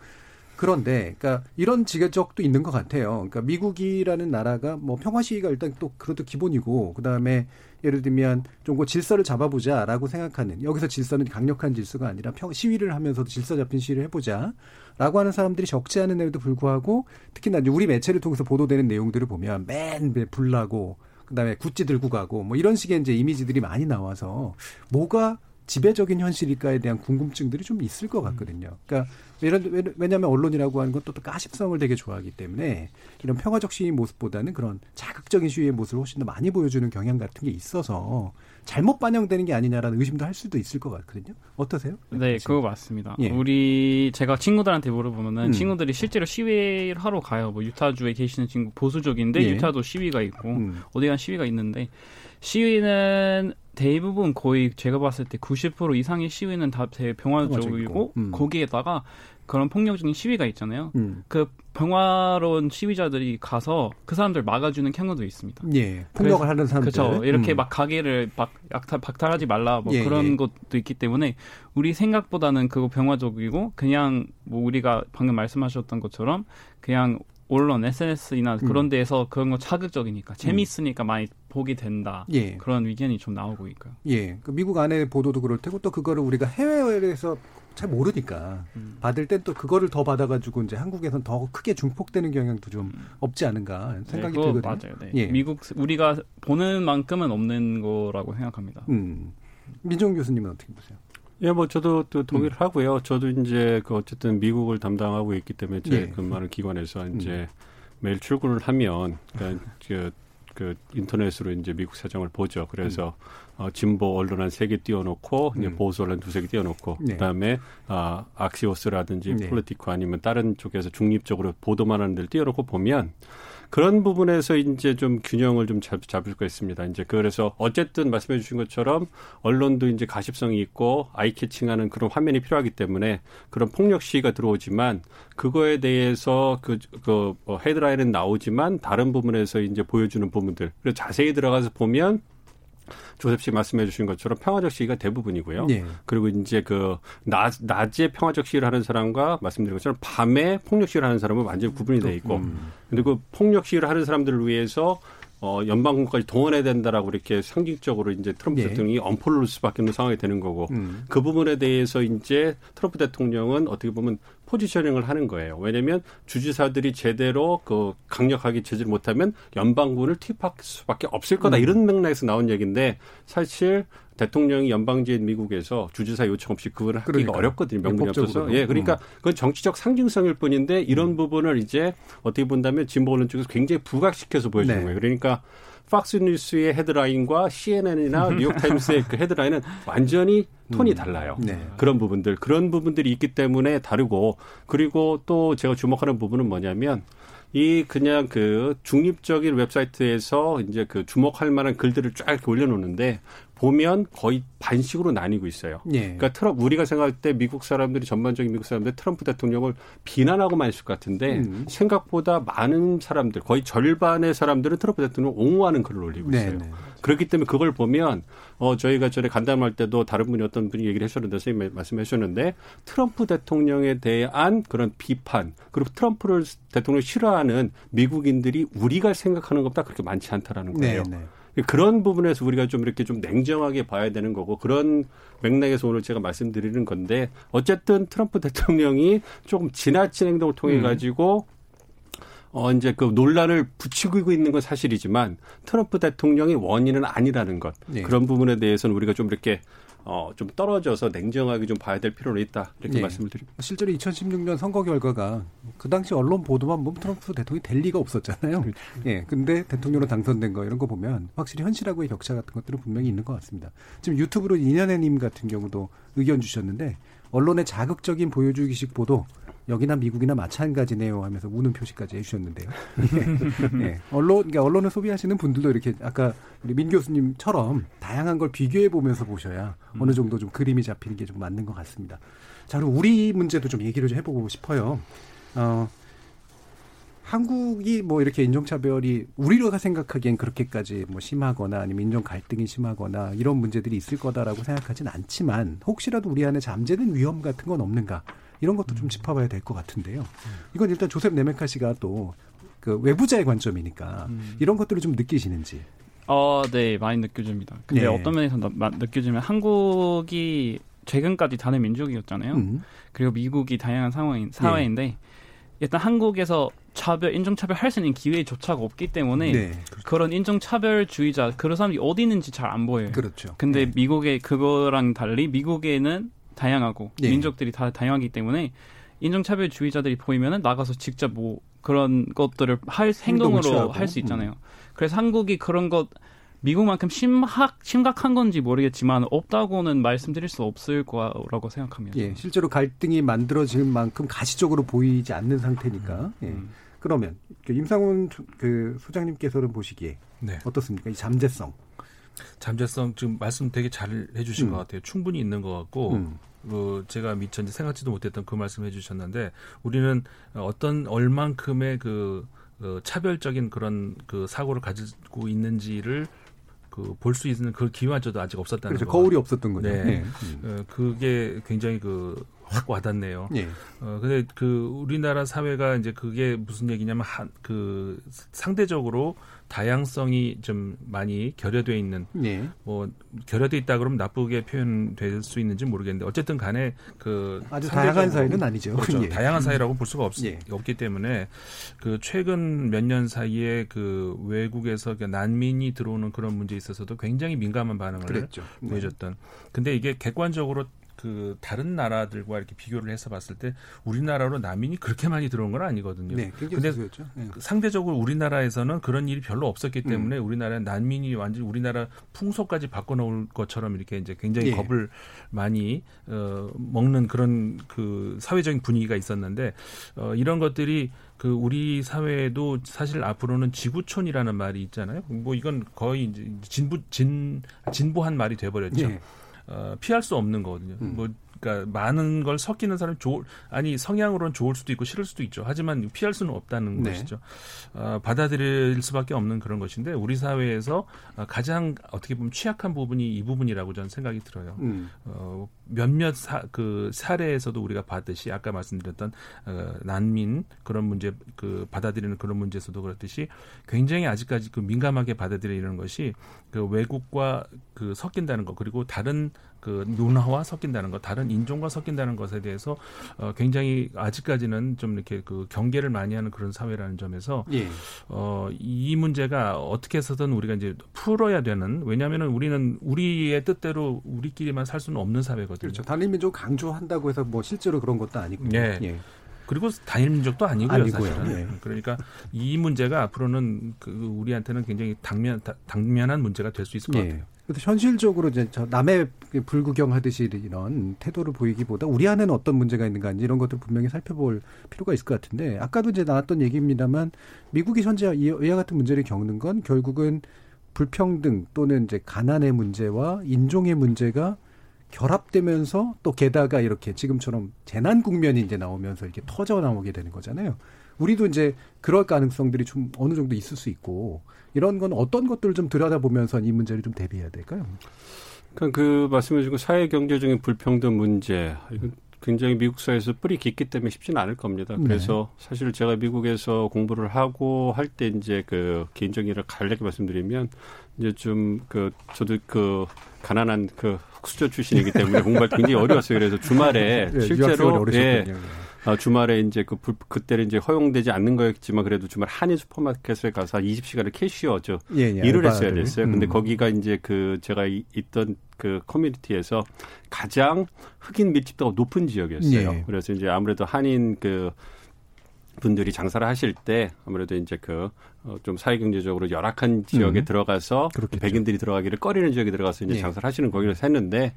그런데, 그러니까 이런 지적도 있는 것 같아요. 그러니까 미국이라는 나라가 뭐 평화 시위가 일단 또 그것도 기본이고, 그 다음에 예를 들면 좀그 질서를 잡아보자라고 생각하는 여기서 질서는 강력한 질서가 아니라 평 시위를 하면서도 질서 잡힌 시위를 해보자라고 하는 사람들이 적지 않은데도 불구하고 특히나 우리 매체를 통해서 보도되는 내용들을 보면 맨 불나고 그다음에 구찌 들고 가고 뭐 이런 식의 이제 이미지들이 많이 나와서 뭐가 지배적인 현실일까에 대한 궁금증들이 좀 있을 것 같거든요. 그러니까 이런 왜냐하면 언론이라고 하는 건 또 가십성을 되게 좋아하기 때문에 이런 평화적 시위 모습보다는 그런 자극적인 시위의 모습을 훨씬 더 많이 보여주는 경향 같은 게 있어서 잘못 반영되는 게 아니냐라는 의심도 할 수도 있을 것 같거든요. 어떠세요?
네, 그거 맞습니다. 예. 우리 제가 친구들한테 물어보면은 음. 친구들이 실제로 시위를 하러 가요. 뭐 유타주에 계시는 친구 보수적인데 예. 유타도 시위가 있고 음. 어디 간 시위가 있는데 시위는 대부분 거의 제가 봤을 때 90% 이상의 시위는 다 되게 평화적이고 음. 거기에다가 그런 폭력적인 시위가 있잖아요. 음. 그 평화로운 시위자들이 가서 그 사람들 막아주는 경우도 있습니다.
예, 폭력을 하는 사람들.
그렇죠. 이렇게 음. 막 가게를 막 약탈, 박탈하지 말라 뭐 예, 그런 예. 것도 있기 때문에 우리 생각보다는 그거 평화적이고 그냥 뭐 우리가 방금 말씀하셨던 것처럼 그냥 언론, SNS나 음. 그런 데에서 그런 거 자극적이니까 재미있으니까 음. 많이 보게 된다. 예. 그런 의견이 좀 나오고 있고요.
예. 그 미국 안에 보도도 그럴 테고 또 그거를 우리가 해외에서 잘 모르니까 음. 받을 땐 또 그거를 더 받아가지고 이제 한국에선 더 크게 중폭되는 경향도 좀 음. 없지 않은가 생각이 네, 들거든요.
맞아요. 네. 예. 미국 우리가 보는 만큼은 없는 거라고 생각합니다. 음.
민정 교수님은 어떻게 보세요?
예, 뭐 저도 또 동의를 음. 하고요. 저도 이제 그 어쨌든 미국을 담당하고 있기 때문에 제 예. 근무하는 기관에서 이제 음. 매일 출근을 하면 그러니까 그, 그 인터넷으로 이제 미국 사정을 보죠. 그래서 음. 어, 진보 언론 한 세 개 띄워놓고 이제 음. 보수 언론 두세 개 띄워놓고 네. 그다음에 아 Axios라든지 네. Politico 아니면 다른 쪽에서 중립적으로 보도만 하는 데를 띄워놓고 보면 그런 부분에서 이제 좀 균형을 좀 잡, 잡을 수가 있습니다. 이제 그래서 어쨌든 말씀해 주신 것처럼 언론도 이제 가십성이 있고 eye-catching하는 그런 화면이 필요하기 때문에 그런 폭력 시위가 들어오지만 그거에 대해서 그, 그뭐 헤드라인은 나오지만 다른 부분에서 이제 보여주는 부분들. 그래서 자세히 들어가서 보면 조셉 씨 말씀해 주신 것처럼 평화적 시위가 대부분이고요. 네. 그리고 이제 그 낮, 낮에 평화적 시위를 하는 사람과 말씀드린 것처럼 밤에 폭력 시위를 하는 사람은 완전히 구분이 돼 있고 음. 그리고 폭력 시위를 하는 사람들을 위해서 어, 연방군까지 동원해야 된다라고 이렇게 상징적으로 이제 트럼프 예. 대통령이 엄포를 놓을 수밖에 없는 상황이 되는 거고 음. 그 부분에 대해서 이제 트럼프 대통령은 어떻게 보면 포지셔닝을 하는 거예요. 왜냐하면 주지사들이 제대로 그 강력하게 제지를 못하면 연방군을 투입할 수밖에 없을 거다 음. 이런 맥락에서 나온 얘기인데 사실 대통령이 연방제인 미국에서 주지사 요청 없이 그걸 하기가 그러니까. 어렵거든요. 명분이 없어서. 예, 그러니까 음. 그건 정치적 상징성일 뿐인데 이런 음. 부분을 이제 어떻게 본다면 진보 언론 쪽에서 굉장히 부각시켜서 보여주는 네. 거예요. 그러니까 팍스 뉴스의 헤드라인과 CNN이나 뉴욕타임스의 그 헤드라인은 완전히 톤이 음. 달라요. 네. 그런 부분들, 그런 부분들이 있기 때문에 다르고 그리고 또 제가 주목하는 부분은 뭐냐면 이 그냥 그 중립적인 웹사이트에서 이제 그 주목할 만한 글들을 쫙 올려놓는데 보면 거의 반식으로 나뉘고 있어요. 예. 그러니까 트럼프 우리가 생각할 때 미국 사람들이 전반적인 미국 사람들 트럼프 대통령을 비난하고만 있을 것 같은데 음. 생각보다 많은 사람들 거의 절반의 사람들은 트럼프 대통령을 옹호하는 글을 올리고 네, 있어요. 네, 네. 그렇기 때문에 그걸 보면 어 저희가 전에 간담할 때도 다른 분이 어떤 분이 얘기를 하셨는데 선생님 말씀해 주셨는데 트럼프 대통령에 대한 그런 비판 그리고 트럼프를 대통령 싫어하는 미국인들이 우리가 생각하는 것보다 그렇게 많지 않다라는 거예요. 네, 네. 그런 부분에서 우리가 좀 이렇게 좀 냉정하게 봐야 되는 거고 그런 맥락에서 오늘 제가 말씀드리는 건데 어쨌든 트럼프 대통령이 조금 지나친 행동을 통해 음. 가지고 어 이제 그 논란을 부추기고 있는 건 사실이지만 트럼프 대통령이 원인은 아니라는 것 네. 그런 부분에 대해서는 우리가 좀 이렇게 어, 좀 떨어져서 냉정하게 좀 봐야 될 필요는 있다. 이렇게 네. 말씀을 드립니다.
실제로 2016년 선거 결과가 그 당시 언론 보도만 보면 트럼프 대통령이 될 리가 없었잖아요. 그렇죠. 예. 근데 대통령으로 당선된 거 이런 거 보면 확실히 현실하고의 격차 같은 것들은 분명히 있는 것 같습니다. 지금 유튜브로 이년혜님 같은 경우도 의견 주셨는데 언론의 자극적인 보여주기식 보도 여기나 미국이나 마찬가지네요 하면서 우는 표시까지 해주셨는데요. 네. 언론, 그러니까 언론을 소비하시는 분들도 이렇게 아까 우리 민 교수님처럼 다양한 걸 비교해 보면서 보셔야 음. 어느 정도 좀 그림이 잡히는 게 좀 맞는 것 같습니다. 자, 그럼 우리 문제도 좀 얘기를 좀 해보고 싶어요. 어, 한국이 뭐 이렇게 인종차별이 우리가 생각하기엔 그렇게까지 뭐 심하거나 아니면 인종 갈등이 심하거나 이런 문제들이 있을 거다라고 생각하진 않지만 혹시라도 우리 안에 잠재된 위험 같은 건 없는가 이런 것도 좀 짚어봐야 될 것 같은데요. 이건 일단 조셉 네메카 씨가 또 그 외부자의 관점이니까 음. 이런 것들을 좀 느끼시는지.
어, 네, 많이 느껴집니다. 근데 네. 어떤 면에서 느껴지면 한국이 최근까지 단일 민족이었잖아요. 음. 그리고 미국이 다양한 상황인 사회인데 네. 일단 한국에서 차별, 인종 차별 할 수 있는 기회조차가 없기 때문에 네, 그렇죠. 그런 인종 차별주의자 그런 사람이 어디 있는지 잘 안 보여요.
그렇죠.
근데 네. 미국의 그거랑 달리 미국에는 다양하고 네. 민족들이 다 다양하기 때문에 인종차별주의자들이 보이면은 나가서 직접 뭐 그런 것들을 할 행동으로 할 수 있잖아요. 음. 그래서 한국이 그런 것 미국만큼 심각 심각한 건지 모르겠지만 없다고는 말씀드릴 수 없을 거라고 생각합니다.
예, 실제로 갈등이 만들어질 만큼 가시적으로 보이지 않는 상태니까. 예. 음. 그러면 그 임상훈 그 소장님께서는 보시기에 네. 어떻습니까? 이 잠재성.
잠재성 지금 말씀 되게 잘 해주신 음. 것 같아요. 충분히 있는 것 같고 음. 그 제가 미처 생각지도 못했던 그 말씀 해주셨는데 우리는 어떤 얼만큼의 그, 그 차별적인 그런 그 사고를 가지고 있는지를 그 볼 수 있는 그 기회마저도 아직 없었다는
그렇죠. 거. 거울이 없었던 거죠.
네. 네. 어, 그게 굉장히 그 확 와닿네요. 네. 어, 근데 그 우리나라 사회가 이제 그게 무슨 얘기냐면 한 그 상대적으로 다양성이 좀 많이 결여돼 있는 네. 뭐 결여돼 있다 그러면 나쁘게 표현될 수 있는지 모르겠는데 어쨌든 간에 그
아주 다양한 사회는 아니죠.
그렇죠. 예. 다양한 사회라고 볼 수가 없, 예. 없기 때문에 그 최근 몇 년 사이에 그 외국에서 난민이 들어오는 그런 문제에 있어서도 굉장히 민감한 반응을 그랬죠. 보여줬던. 네. 근데 이게 객관적으로 그 다른 나라들과 이렇게 비교를 해서 봤을 때 우리나라로 난민이 그렇게 많이 들어온 건 아니거든요. 네, 근데 네. 상대적으로 우리나라에서는 그런 일이 별로 없었기 음. 때문에 음. 우리나라 난민이 완전 히 우리나라 풍속까지 바꿔놓을 것처럼 이렇게 이제 굉장히 네. 겁을 많이 어, 먹는 그런 그 사회적인 분위기가 있었는데 어, 이런 것들이 그 우리 사회에도 사실 앞으로는 지구촌이라는 말이 있잖아요. 뭐 이건 거의 이제 진부 진 진보한 말이 돼버렸죠. 네. 어, 피할 수 없는 거거든요. 음. 뭐 그러니까 많은 걸 섞이는 사람이 좋을 아니 성향으로는 좋을 수도 있고 싫을 수도 있죠. 하지만 피할 수는 없다는 네. 것이죠. 어, 받아들일 수밖에 없는 그런 것인데 우리 사회에서 가장 어떻게 보면 취약한 부분이 이 부분이라고 저는 생각이 들어요. 음. 어, 몇몇 사, 그 사례에서도 우리가 봤듯이 아까 말씀드렸던 어, 난민 그런 문제 그 받아들이는 그런 문제에서도 그렇듯이 굉장히 아직까지 그 민감하게 받아들이는 것이 그 외국과 그 섞인다는 것 그리고 다른 그 문화와 섞인다는 것, 다른 인종과 섞인다는 것에 대해서 어, 굉장히 아직까지는 좀 이렇게 그 경계를 많이 하는 그런 사회라는 점에서 예. 어, 이 문제가 어떻게 해서든 우리가 이제 풀어야 되는 왜냐하면은 우리는 우리의 뜻대로 우리끼리만 살 수는 없는 사회거든요.
그렇죠. 단일민족 강조한다고 해서 뭐 실제로 그런 것도 아니고.
예. 예. 그리고 단일 민족도 아니고요, 아니고요. 사실은. 예. 그러니까 이 문제가 앞으로는 그 우리한테는 굉장히 당면 당면한 문제가 될 수 있을 것 예. 같아요.
근데 현실적으로 이제 저 남의 불구경하듯이 이런 태도를 보이기보다 우리 안에는 어떤 문제가 있는가 이런 것들 분명히 살펴볼 필요가 있을 것 같은데 아까도 이제 나왔던 얘기입니다만 미국이 현재 이와 같은 문제를 겪는 건 결국은 불평등 또는 이제 가난의 문제와 인종의 문제가 결합되면서 또 게다가 이렇게 지금처럼 재난 국면이 이제 나오면서 이렇게 터져 나오게 되는 거잖아요. 우리도 이제 그럴 가능성들이 좀 어느 정도 있을 수 있고 이런 건 어떤 것들을 좀 들여다보면서 이 문제를 좀 대비해야 될까요?
그러니까 그 말씀해 주신 사회 경제적인 불평등 문제 이건 굉장히 미국 사회에서 뿌리 깊기 때문에 쉽지는 않을 겁니다. 네. 그래서 네. 사실 제가 미국에서 공부를 하고 할 때 이제 그 개인적인 간략히 말씀드리면 이제 좀 그 저도 그 가난한 그 흑수저 출신이기 때문에 공부할 때 굉장히 어려웠어요. 그래서 주말에 네, 실제로 예. 아, 주말에 이제 그 불, 그때는 이제 허용되지 않는 거였지만 그래도 주말 한인 슈퍼마켓에 가서 20시간을 캐시어 죠 예, 예, 일을 했어야 됐어요. 근데 음. 거기가 이제 그 제가 이, 있던 그 커뮤니티에서 가장 흑인 밀집도가 높은 지역이었어요. 예. 그래서 이제 아무래도 한인 그 분들이 장사를 하실 때 아무래도 이제 그 어, 좀 사회경제적으로 열악한 지역에 음. 들어가서 그렇겠죠. 백인들이 들어가기를 꺼리는 지역에 들어가서 이제 예. 장사를 하시는 거기를 했는데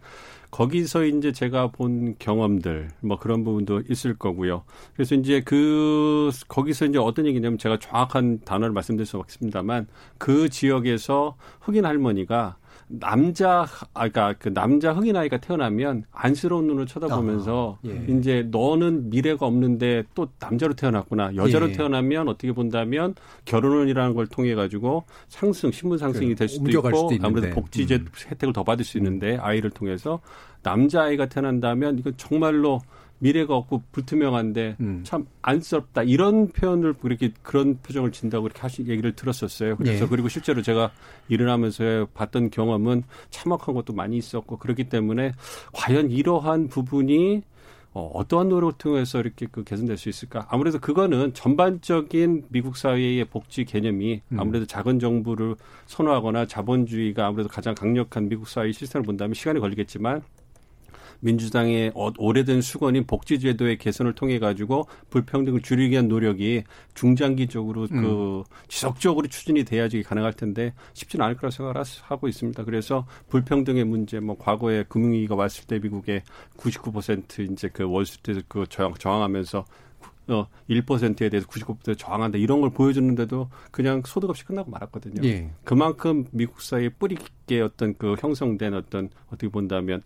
거기서 이제 제가 본 경험들 뭐 그런 부분도 있을 거고요. 그래서 이제 그 거기서 이제 어떤 얘기냐면 제가 정확한 단어를 말씀드릴 수 없습니다만 그 지역에서 흑인 할머니가 남자 아까 그 남자 흑인 아이가 태어나면 안쓰러운 눈으로 쳐다보면서 아, 예. 이제 너는 미래가 없는데 또 남자로 태어났구나 여자로 예. 태어나면 어떻게 본다면 결혼이라는 걸 통해 가지고 상승 신분 상승이 될 수도 있고 수도 아무래도 복지제 음. 혜택을 더 받을 수 있는데 아이를 통해서 남자 아이가 태어난다면 이건 정말로 미래가 없고 불투명한데 음. 참 안쓰럽다 이런 표현을 그렇게 그런 표정을 진다고 그렇게 하시 얘기를 들었었어요. 그래서 네. 그리고 실제로 제가 일어나면서 봤던 경험은 참혹한 것도 많이 있었고 그렇기 때문에 과연 이러한 부분이 어, 어떠한 노력을 통해서 이렇게 그 개선될 수 있을까? 아무래도 그거는 전반적인 미국 사회의 복지 개념이 음. 아무래도 작은 정부를 선호하거나 자본주의가 아무래도 가장 강력한 미국 사회 시스템을 본다면 시간이 걸리겠지만 민주당의 어, 오래된 수건인 복지제도의 개선을 통해 가지고 불평등을 줄이기 위한 노력이 중장기적으로 음. 그 지속적으로 추진이 돼야지 가능할 텐데 쉽지는 않을 거라 생각을 하고 있습니다. 그래서 불평등의 문제, 뭐 과거에 금융위기가 왔을 때 미국의 99% 이제 그 월스트리트 그 저항, 저항하면서 어, 1%에 대해서 99% 저항한다 이런 걸 보여줬는데도 그냥 소득 없이 끝나고 말았거든요. 예. 그만큼 미국 사회에 뿌리 깊게 어떤 그 형성된 어떤 어떻게 본다면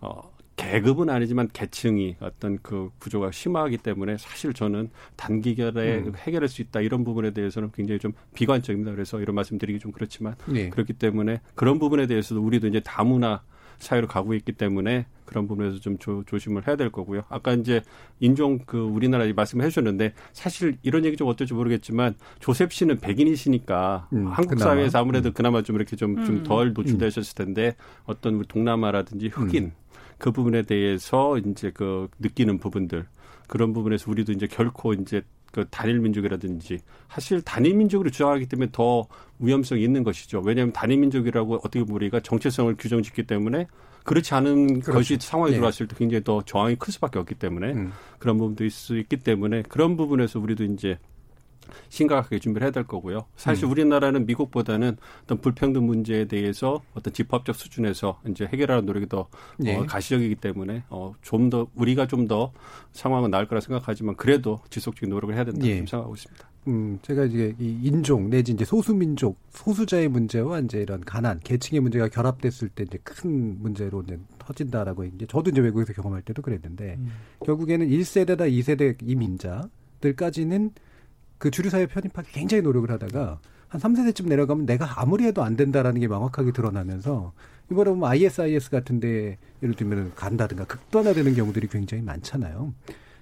어, 계급은 아니지만 계층이 어떤 그 구조가 심하기 때문에 사실 저는 단기결에 음. 해결할 수 있다 이런 부분에 대해서는 굉장히 좀 비관적입니다. 그래서 이런 말씀드리기 좀 그렇지만 네. 그렇기 때문에 그런 부분에 대해서도 우리도 이제 다문화 사회로 가고 있기 때문에 그런 부분에서 좀 조, 조심을 해야 될 거고요. 아까 이제 인종 그 우리나라 말씀해 주셨는데 사실 이런 얘기 좀 어떨지 모르겠지만 조셉 씨는 백인이시니까 음, 한국 그나마. 사회에서 아무래도 음. 그나마 좀 이렇게 좀 좀덜 음. 노출되셨을 텐데 어떤 우리 동남아라든지 흑인 음. 그 부분에 대해서 이제 그 느끼는 부분들 그런 부분에서 우리도 이제 결코 이제 그 단일 민족이라든지 사실 단일 민족으로 주장하기 때문에 더 위험성이 있는 것이죠. 왜냐하면 단일 민족이라고 어떻게 보면 우리가 정체성을 규정짓기 때문에 그렇지 않은 그렇죠. 것이 상황이 네. 들어왔을 때 굉장히 더 저항이 클 수밖에 없기 때문에 음. 그런 부분도 있을 수 있기 때문에 그런 부분에서 우리도 이제 심각하게 준비를 해야 될 거고요. 사실 음. 우리나라는 미국보다는 어떤 불평등 문제에 대해서 어떤 집합적 수준에서 이제 해결하는 노력이 더 네. 어, 가시적이기 때문에 어, 좀 더 우리가 좀 더 상황은 나을 거라 생각하지만 그래도 지속적인 노력을 해야 된다고 예. 생각하고 있습니다.
음, 제가 이제 이 인종 내지 이제 소수민족, 소수자의 문제와 이제 이런 가난, 계층의 문제가 결합됐을 때 이제 큰 문제로 이제 터진다라고 이제 저도 이제 외국에서 경험할 때도 그랬는데 음. 결국에는 1세대다 2세대 이민자들까지는 그 주류사회 편입하기 굉장히 노력을 하다가 한 3세대쯤 내려가면 내가 아무리 해도 안 된다라는 게 명확하게 드러나면서 이번에 보면 ISIS 같은데 예를 들면 간다든가 극단화되는 경우들이 굉장히 많잖아요.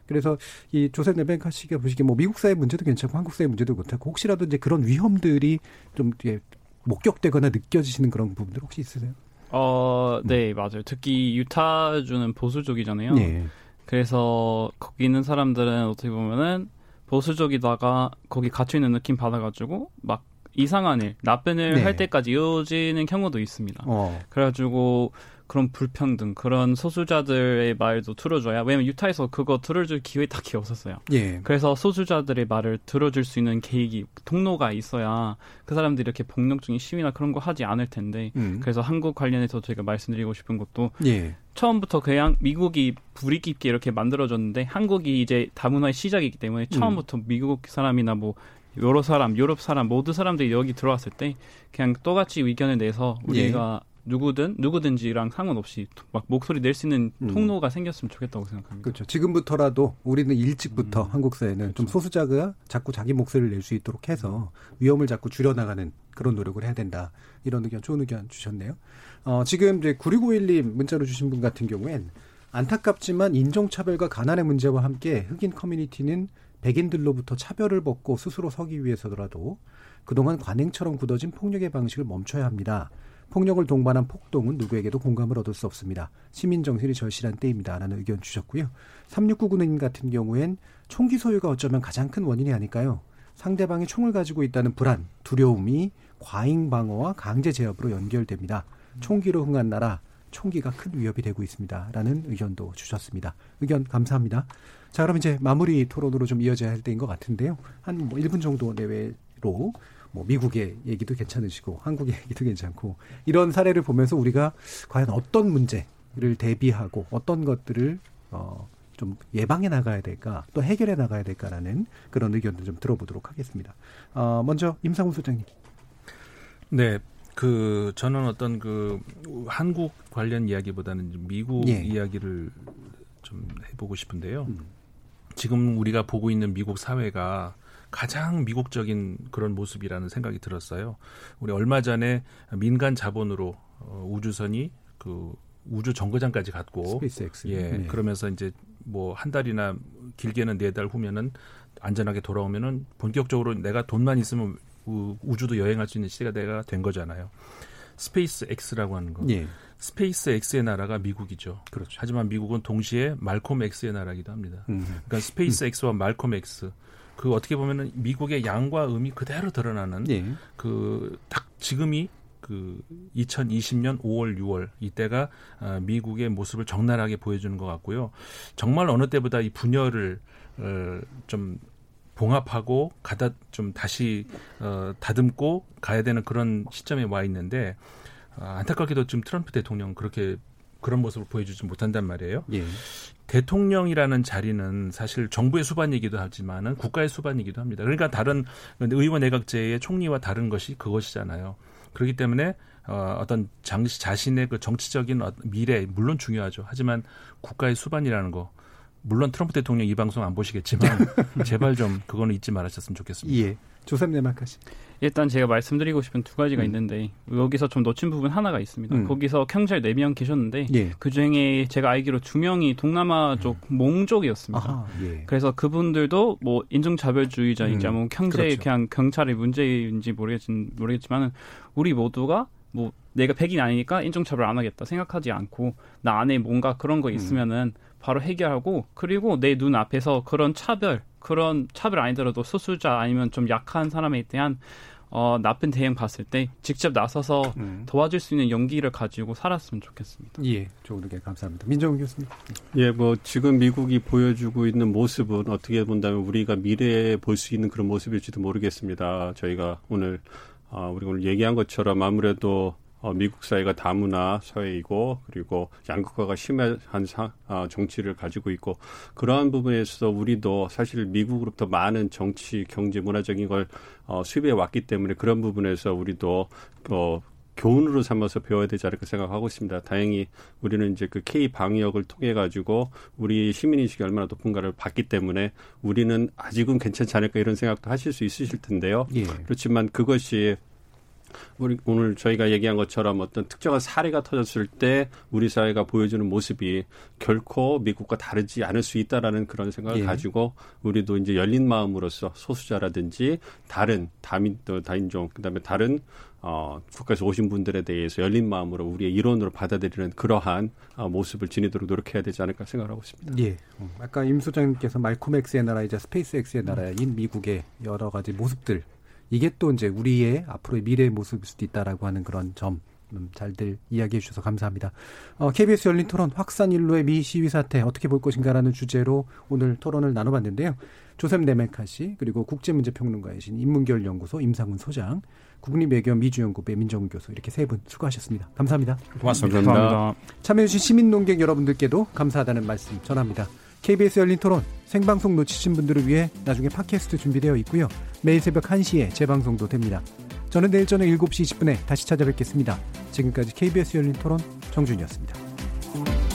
그래서 이 조셉 네벤카 씨가 보시기에 뭐 미국 사회 문제도 괜찮고 한국 사회 문제도 괜찮고 혹시라도 이제 그런 위험들이 좀 이게 목격되거나 느껴지시는 그런 부분들 혹시 있으세요?
어, 네, 맞아요. 특히 유타주는 보수적이잖아요. 네. 그래서 거기 있는 사람들은 어떻게 보면은 보수적이다가 거기 갇혀 있는 느낌 받아가지고 막 이상한 일, 나쁜 일할 네. 때까지 이어지는 경우도 있습니다. 어. 그래가지고 그런 불평등, 그런 소수자들의 말도 들어줘야, 왜냐면 유타에서 그거 들어줄 기회 딱히 없었어요. 예. 그래서 소수자들의 말을 들어줄 수 있는 계획이, 통로가 있어야 그 사람들이 이렇게 폭력적인 시위나 그런 거 하지 않을 텐데, 음. 그래서 한국 관련해서 제가 말씀드리고 싶은 것도, 예. 처음부터 그냥 미국이 불이 깊게 이렇게 만들어졌는데, 한국이 이제 다문화의 시작이기 때문에 처음부터 음. 미국 사람이나 뭐 여러 사람, 유럽 사람, 모든 사람들이 여기 들어왔을 때 그냥 똑같이 의견을 내서 우리가 예. 누구든 누구든지랑 상관없이 막 목소리 낼 수 있는 음. 통로가 생겼으면 좋겠다고 생각합니다.
그렇죠. 지금부터라도 우리는 일찍부터 음. 한국 사회는 그렇죠. 좀 소수자가 자꾸 자기 목소리를 낼 수 있도록 해서 위험을 자꾸 줄여나가는 그런 노력을 해야 된다. 이런 의견 좋은 의견 주셨네요. 어, 지금 이제 9651님 문자로 주신 분 같은 경우엔 안타깝지만 인종차별과 가난의 문제와 함께 흑인 커뮤니티는 백인들로부터 차별을 벗고 스스로 서기 위해서더라도 그동안 관행처럼 굳어진 폭력의 방식을 멈춰야 합니다. 폭력을 동반한 폭동은 누구에게도 공감을 얻을 수 없습니다. 시민 정신이 절실한 때입니다. 라는 의견 주셨고요. 3699님 같은 경우엔 총기 소유가 어쩌면 가장 큰 원인이 아닐까요? 상대방이 총을 가지고 있다는 불안, 두려움이 과잉 방어와 강제 제압으로 연결됩니다. 총기로 흥한 나라, 총기가 큰 위협이 되고 있습니다. 라는 의견도 주셨습니다. 의견 감사합니다. 자, 그럼 이제 마무리 토론으로 좀 이어져야 할 때인 것 같은데요. 한 뭐 1분 정도 내외로 뭐 미국의 얘기도 괜찮으시고 한국의 얘기도 괜찮고 이런 사례를 보면서 우리가 과연 어떤 문제를 대비하고 어떤 것들을 어, 좀 예방해 나가야 될까 또 해결해 나가야 될까라는 그런 의견도 좀 들어보도록 하겠습니다. 어, 먼저 임상훈 소장님.
네, 그 저는 어떤 그 한국 관련 이야기보다는 미국 예. 이야기를 좀 해보고 싶은데요. 음. 지금 우리가 보고 있는 미국 사회가 가장 미국적인 그런 모습이라는 생각이 들었어요. 우리 얼마 전에 민간 자본으로 어, 우주선이 그 우주 정거장까지 갔고
스페이스X.
예 네. 그러면서 이제 뭐 한 달이나 길게는 네 달 후면은 안전하게 돌아오면은 본격적으로 내가 돈만 있으면 우주도 여행할 수 있는 시대가 내가 된 거잖아요. Space X라고 하는 거. 예. Space X의 나라가 미국이죠. 그렇죠. 하지만 미국은 동시에 말콤 X의 나라기도 합니다. 음. 그러니까 Space X와 말콤 X 그 어떻게 보면은 미국의 양과 음이 그대로 드러나는 예. 그 딱 지금이 그 2020년 5월 6월 이때가 어, 미국의 모습을 적나라하게 보여주는 것 같고요. 정말 어느 때보다 이 분열을 어, 좀 봉합하고 가다 좀 다시 어, 다듬고 가야 되는 그런 시점에 와 있는데 어, 안타깝게도 지금 트럼프 대통령 그렇게 그런 모습을 보여주지 못한단 말이에요. 예. 대통령이라는 자리는 사실 정부의 수반이기도 하지만은 국가의 수반이기도 합니다. 그러니까 다른 의원 내각제의 총리와 다른 것이 그것이잖아요. 그렇기 때문에 어, 어떤 장시 자신의 그 정치적인 미래 물론 중요하죠. 하지만 국가의 수반이라는 거 물론 트럼프 대통령 이 방송 안 보시겠지만 제발 좀 그거는 잊지 말하셨으면 좋겠습니다.
예. 조셉 네마카시.
일단 제가 말씀드리고 싶은 두 가지가 음. 있는데 여기서 좀 놓친 부분 하나가 있습니다. 음. 거기서 경찰 4명 계셨는데 예. 그 중에 제가 알기로 두 명이 동남아 쪽 음. 몽족이었습니다. 아하, 예. 그래서 그분들도 뭐 인종차별주의자이자 음. 뭐 경제 그렇죠. 그냥 경찰의 문제인지 모르겠, 모르겠지만은 우리 모두가 뭐 내가 백인 아니니까 인종차별 안 하겠다 생각하지 않고 나 안에 뭔가 그런 거 음. 있으면은 바로 해결하고 그리고 내 눈 앞에서 그런 차별 그런 차별 아니더라도 수술자 아니면 좀 약한 사람에 대한 어, 나쁜 대응 봤을 때 직접 나서서 음. 도와줄 수 있는 용기를 가지고 살았으면 좋겠습니다.
예, 좋은 의견 감사합니다. 민정훈 교수님.
예, 뭐 지금 미국이 보여주고 있는 모습은 어떻게 본다면 우리가 미래에 볼 수 있는 그런 모습일지도 모르겠습니다. 저희가 오늘 아, 우리가 오늘 얘기한 것처럼 아무래도 어, 미국 사회가 다문화 사회이고 그리고 양극화가 심한 사, 어, 정치를 가지고 있고 그러한 부분에 서 우리도 사실 미국으로부터 많은 정치, 경제, 문화적인 걸 어, 수입해 왔기 때문에 그런 부분에서 우리도 어, 교훈으로 삼아서 배워야 되지 않을까 생각하고 있습니다. 다행히 우리는 이제 그 K 방역을 통해 가지고 우리 시민 의식이 얼마나 높은가를 봤기 때문에 우리는 아직은 괜찮지 않을까 이런 생각도 하실 수 있으실 텐데요. 예. 그렇지만 그것이 우리 오늘 저희가 얘기한 것처럼 어떤 특정한 사례가 터졌을 때 우리 사회가 보여주는 모습이 결코 미국과 다르지 않을 수 있다라는 그런 생각을 예. 가지고 우리도 이제 열린 마음으로서 소수자라든지 다른 다민 다인종 그다음에 다른 어, 국가에서 오신 분들에 대해서 열린 마음으로 우리의 일원으로 받아들이는 그러한 어, 모습을 지니도록 노력해야 되지 않을까 생각하고 있습니다.
예. 음, 아까 임 소장님께서 말콤 엑스의 나라이자 Space X의 나라인 미국의 여러 가지 모습들 이게 또 이제 우리의 앞으로의 미래의 모습일 수도 있다라고 하는 그런 점 음, 잘들 이야기해 주셔서 감사합니다. 어, KBS 열린 토론 확산 일로의 미 시위 사태 어떻게 볼 것인가라는 주제로 오늘 토론을 나눠봤는데요. 조셉 네메카 씨 그리고 국제문제평론가이신 인문결 연구소 임상훈 소장 국립외교 미주연구부의 민정훈 교수 이렇게 세 분 수고하셨습니다. 감사합니다.
고맙습니다. 감사합니다.
참여해주신 시민농객 여러분들께도 감사하다는 말씀 전합니다. KBS 열린 토론 생방송 놓치신 분들을 위해 나중에 팟캐스트 준비되어 있고요. 매일 새벽 1시에 재방송도 됩니다. 저는 내일 저녁 7시 20분에 다시 찾아뵙겠습니다. 지금까지 KBS 열린 토론 정준이었습니다.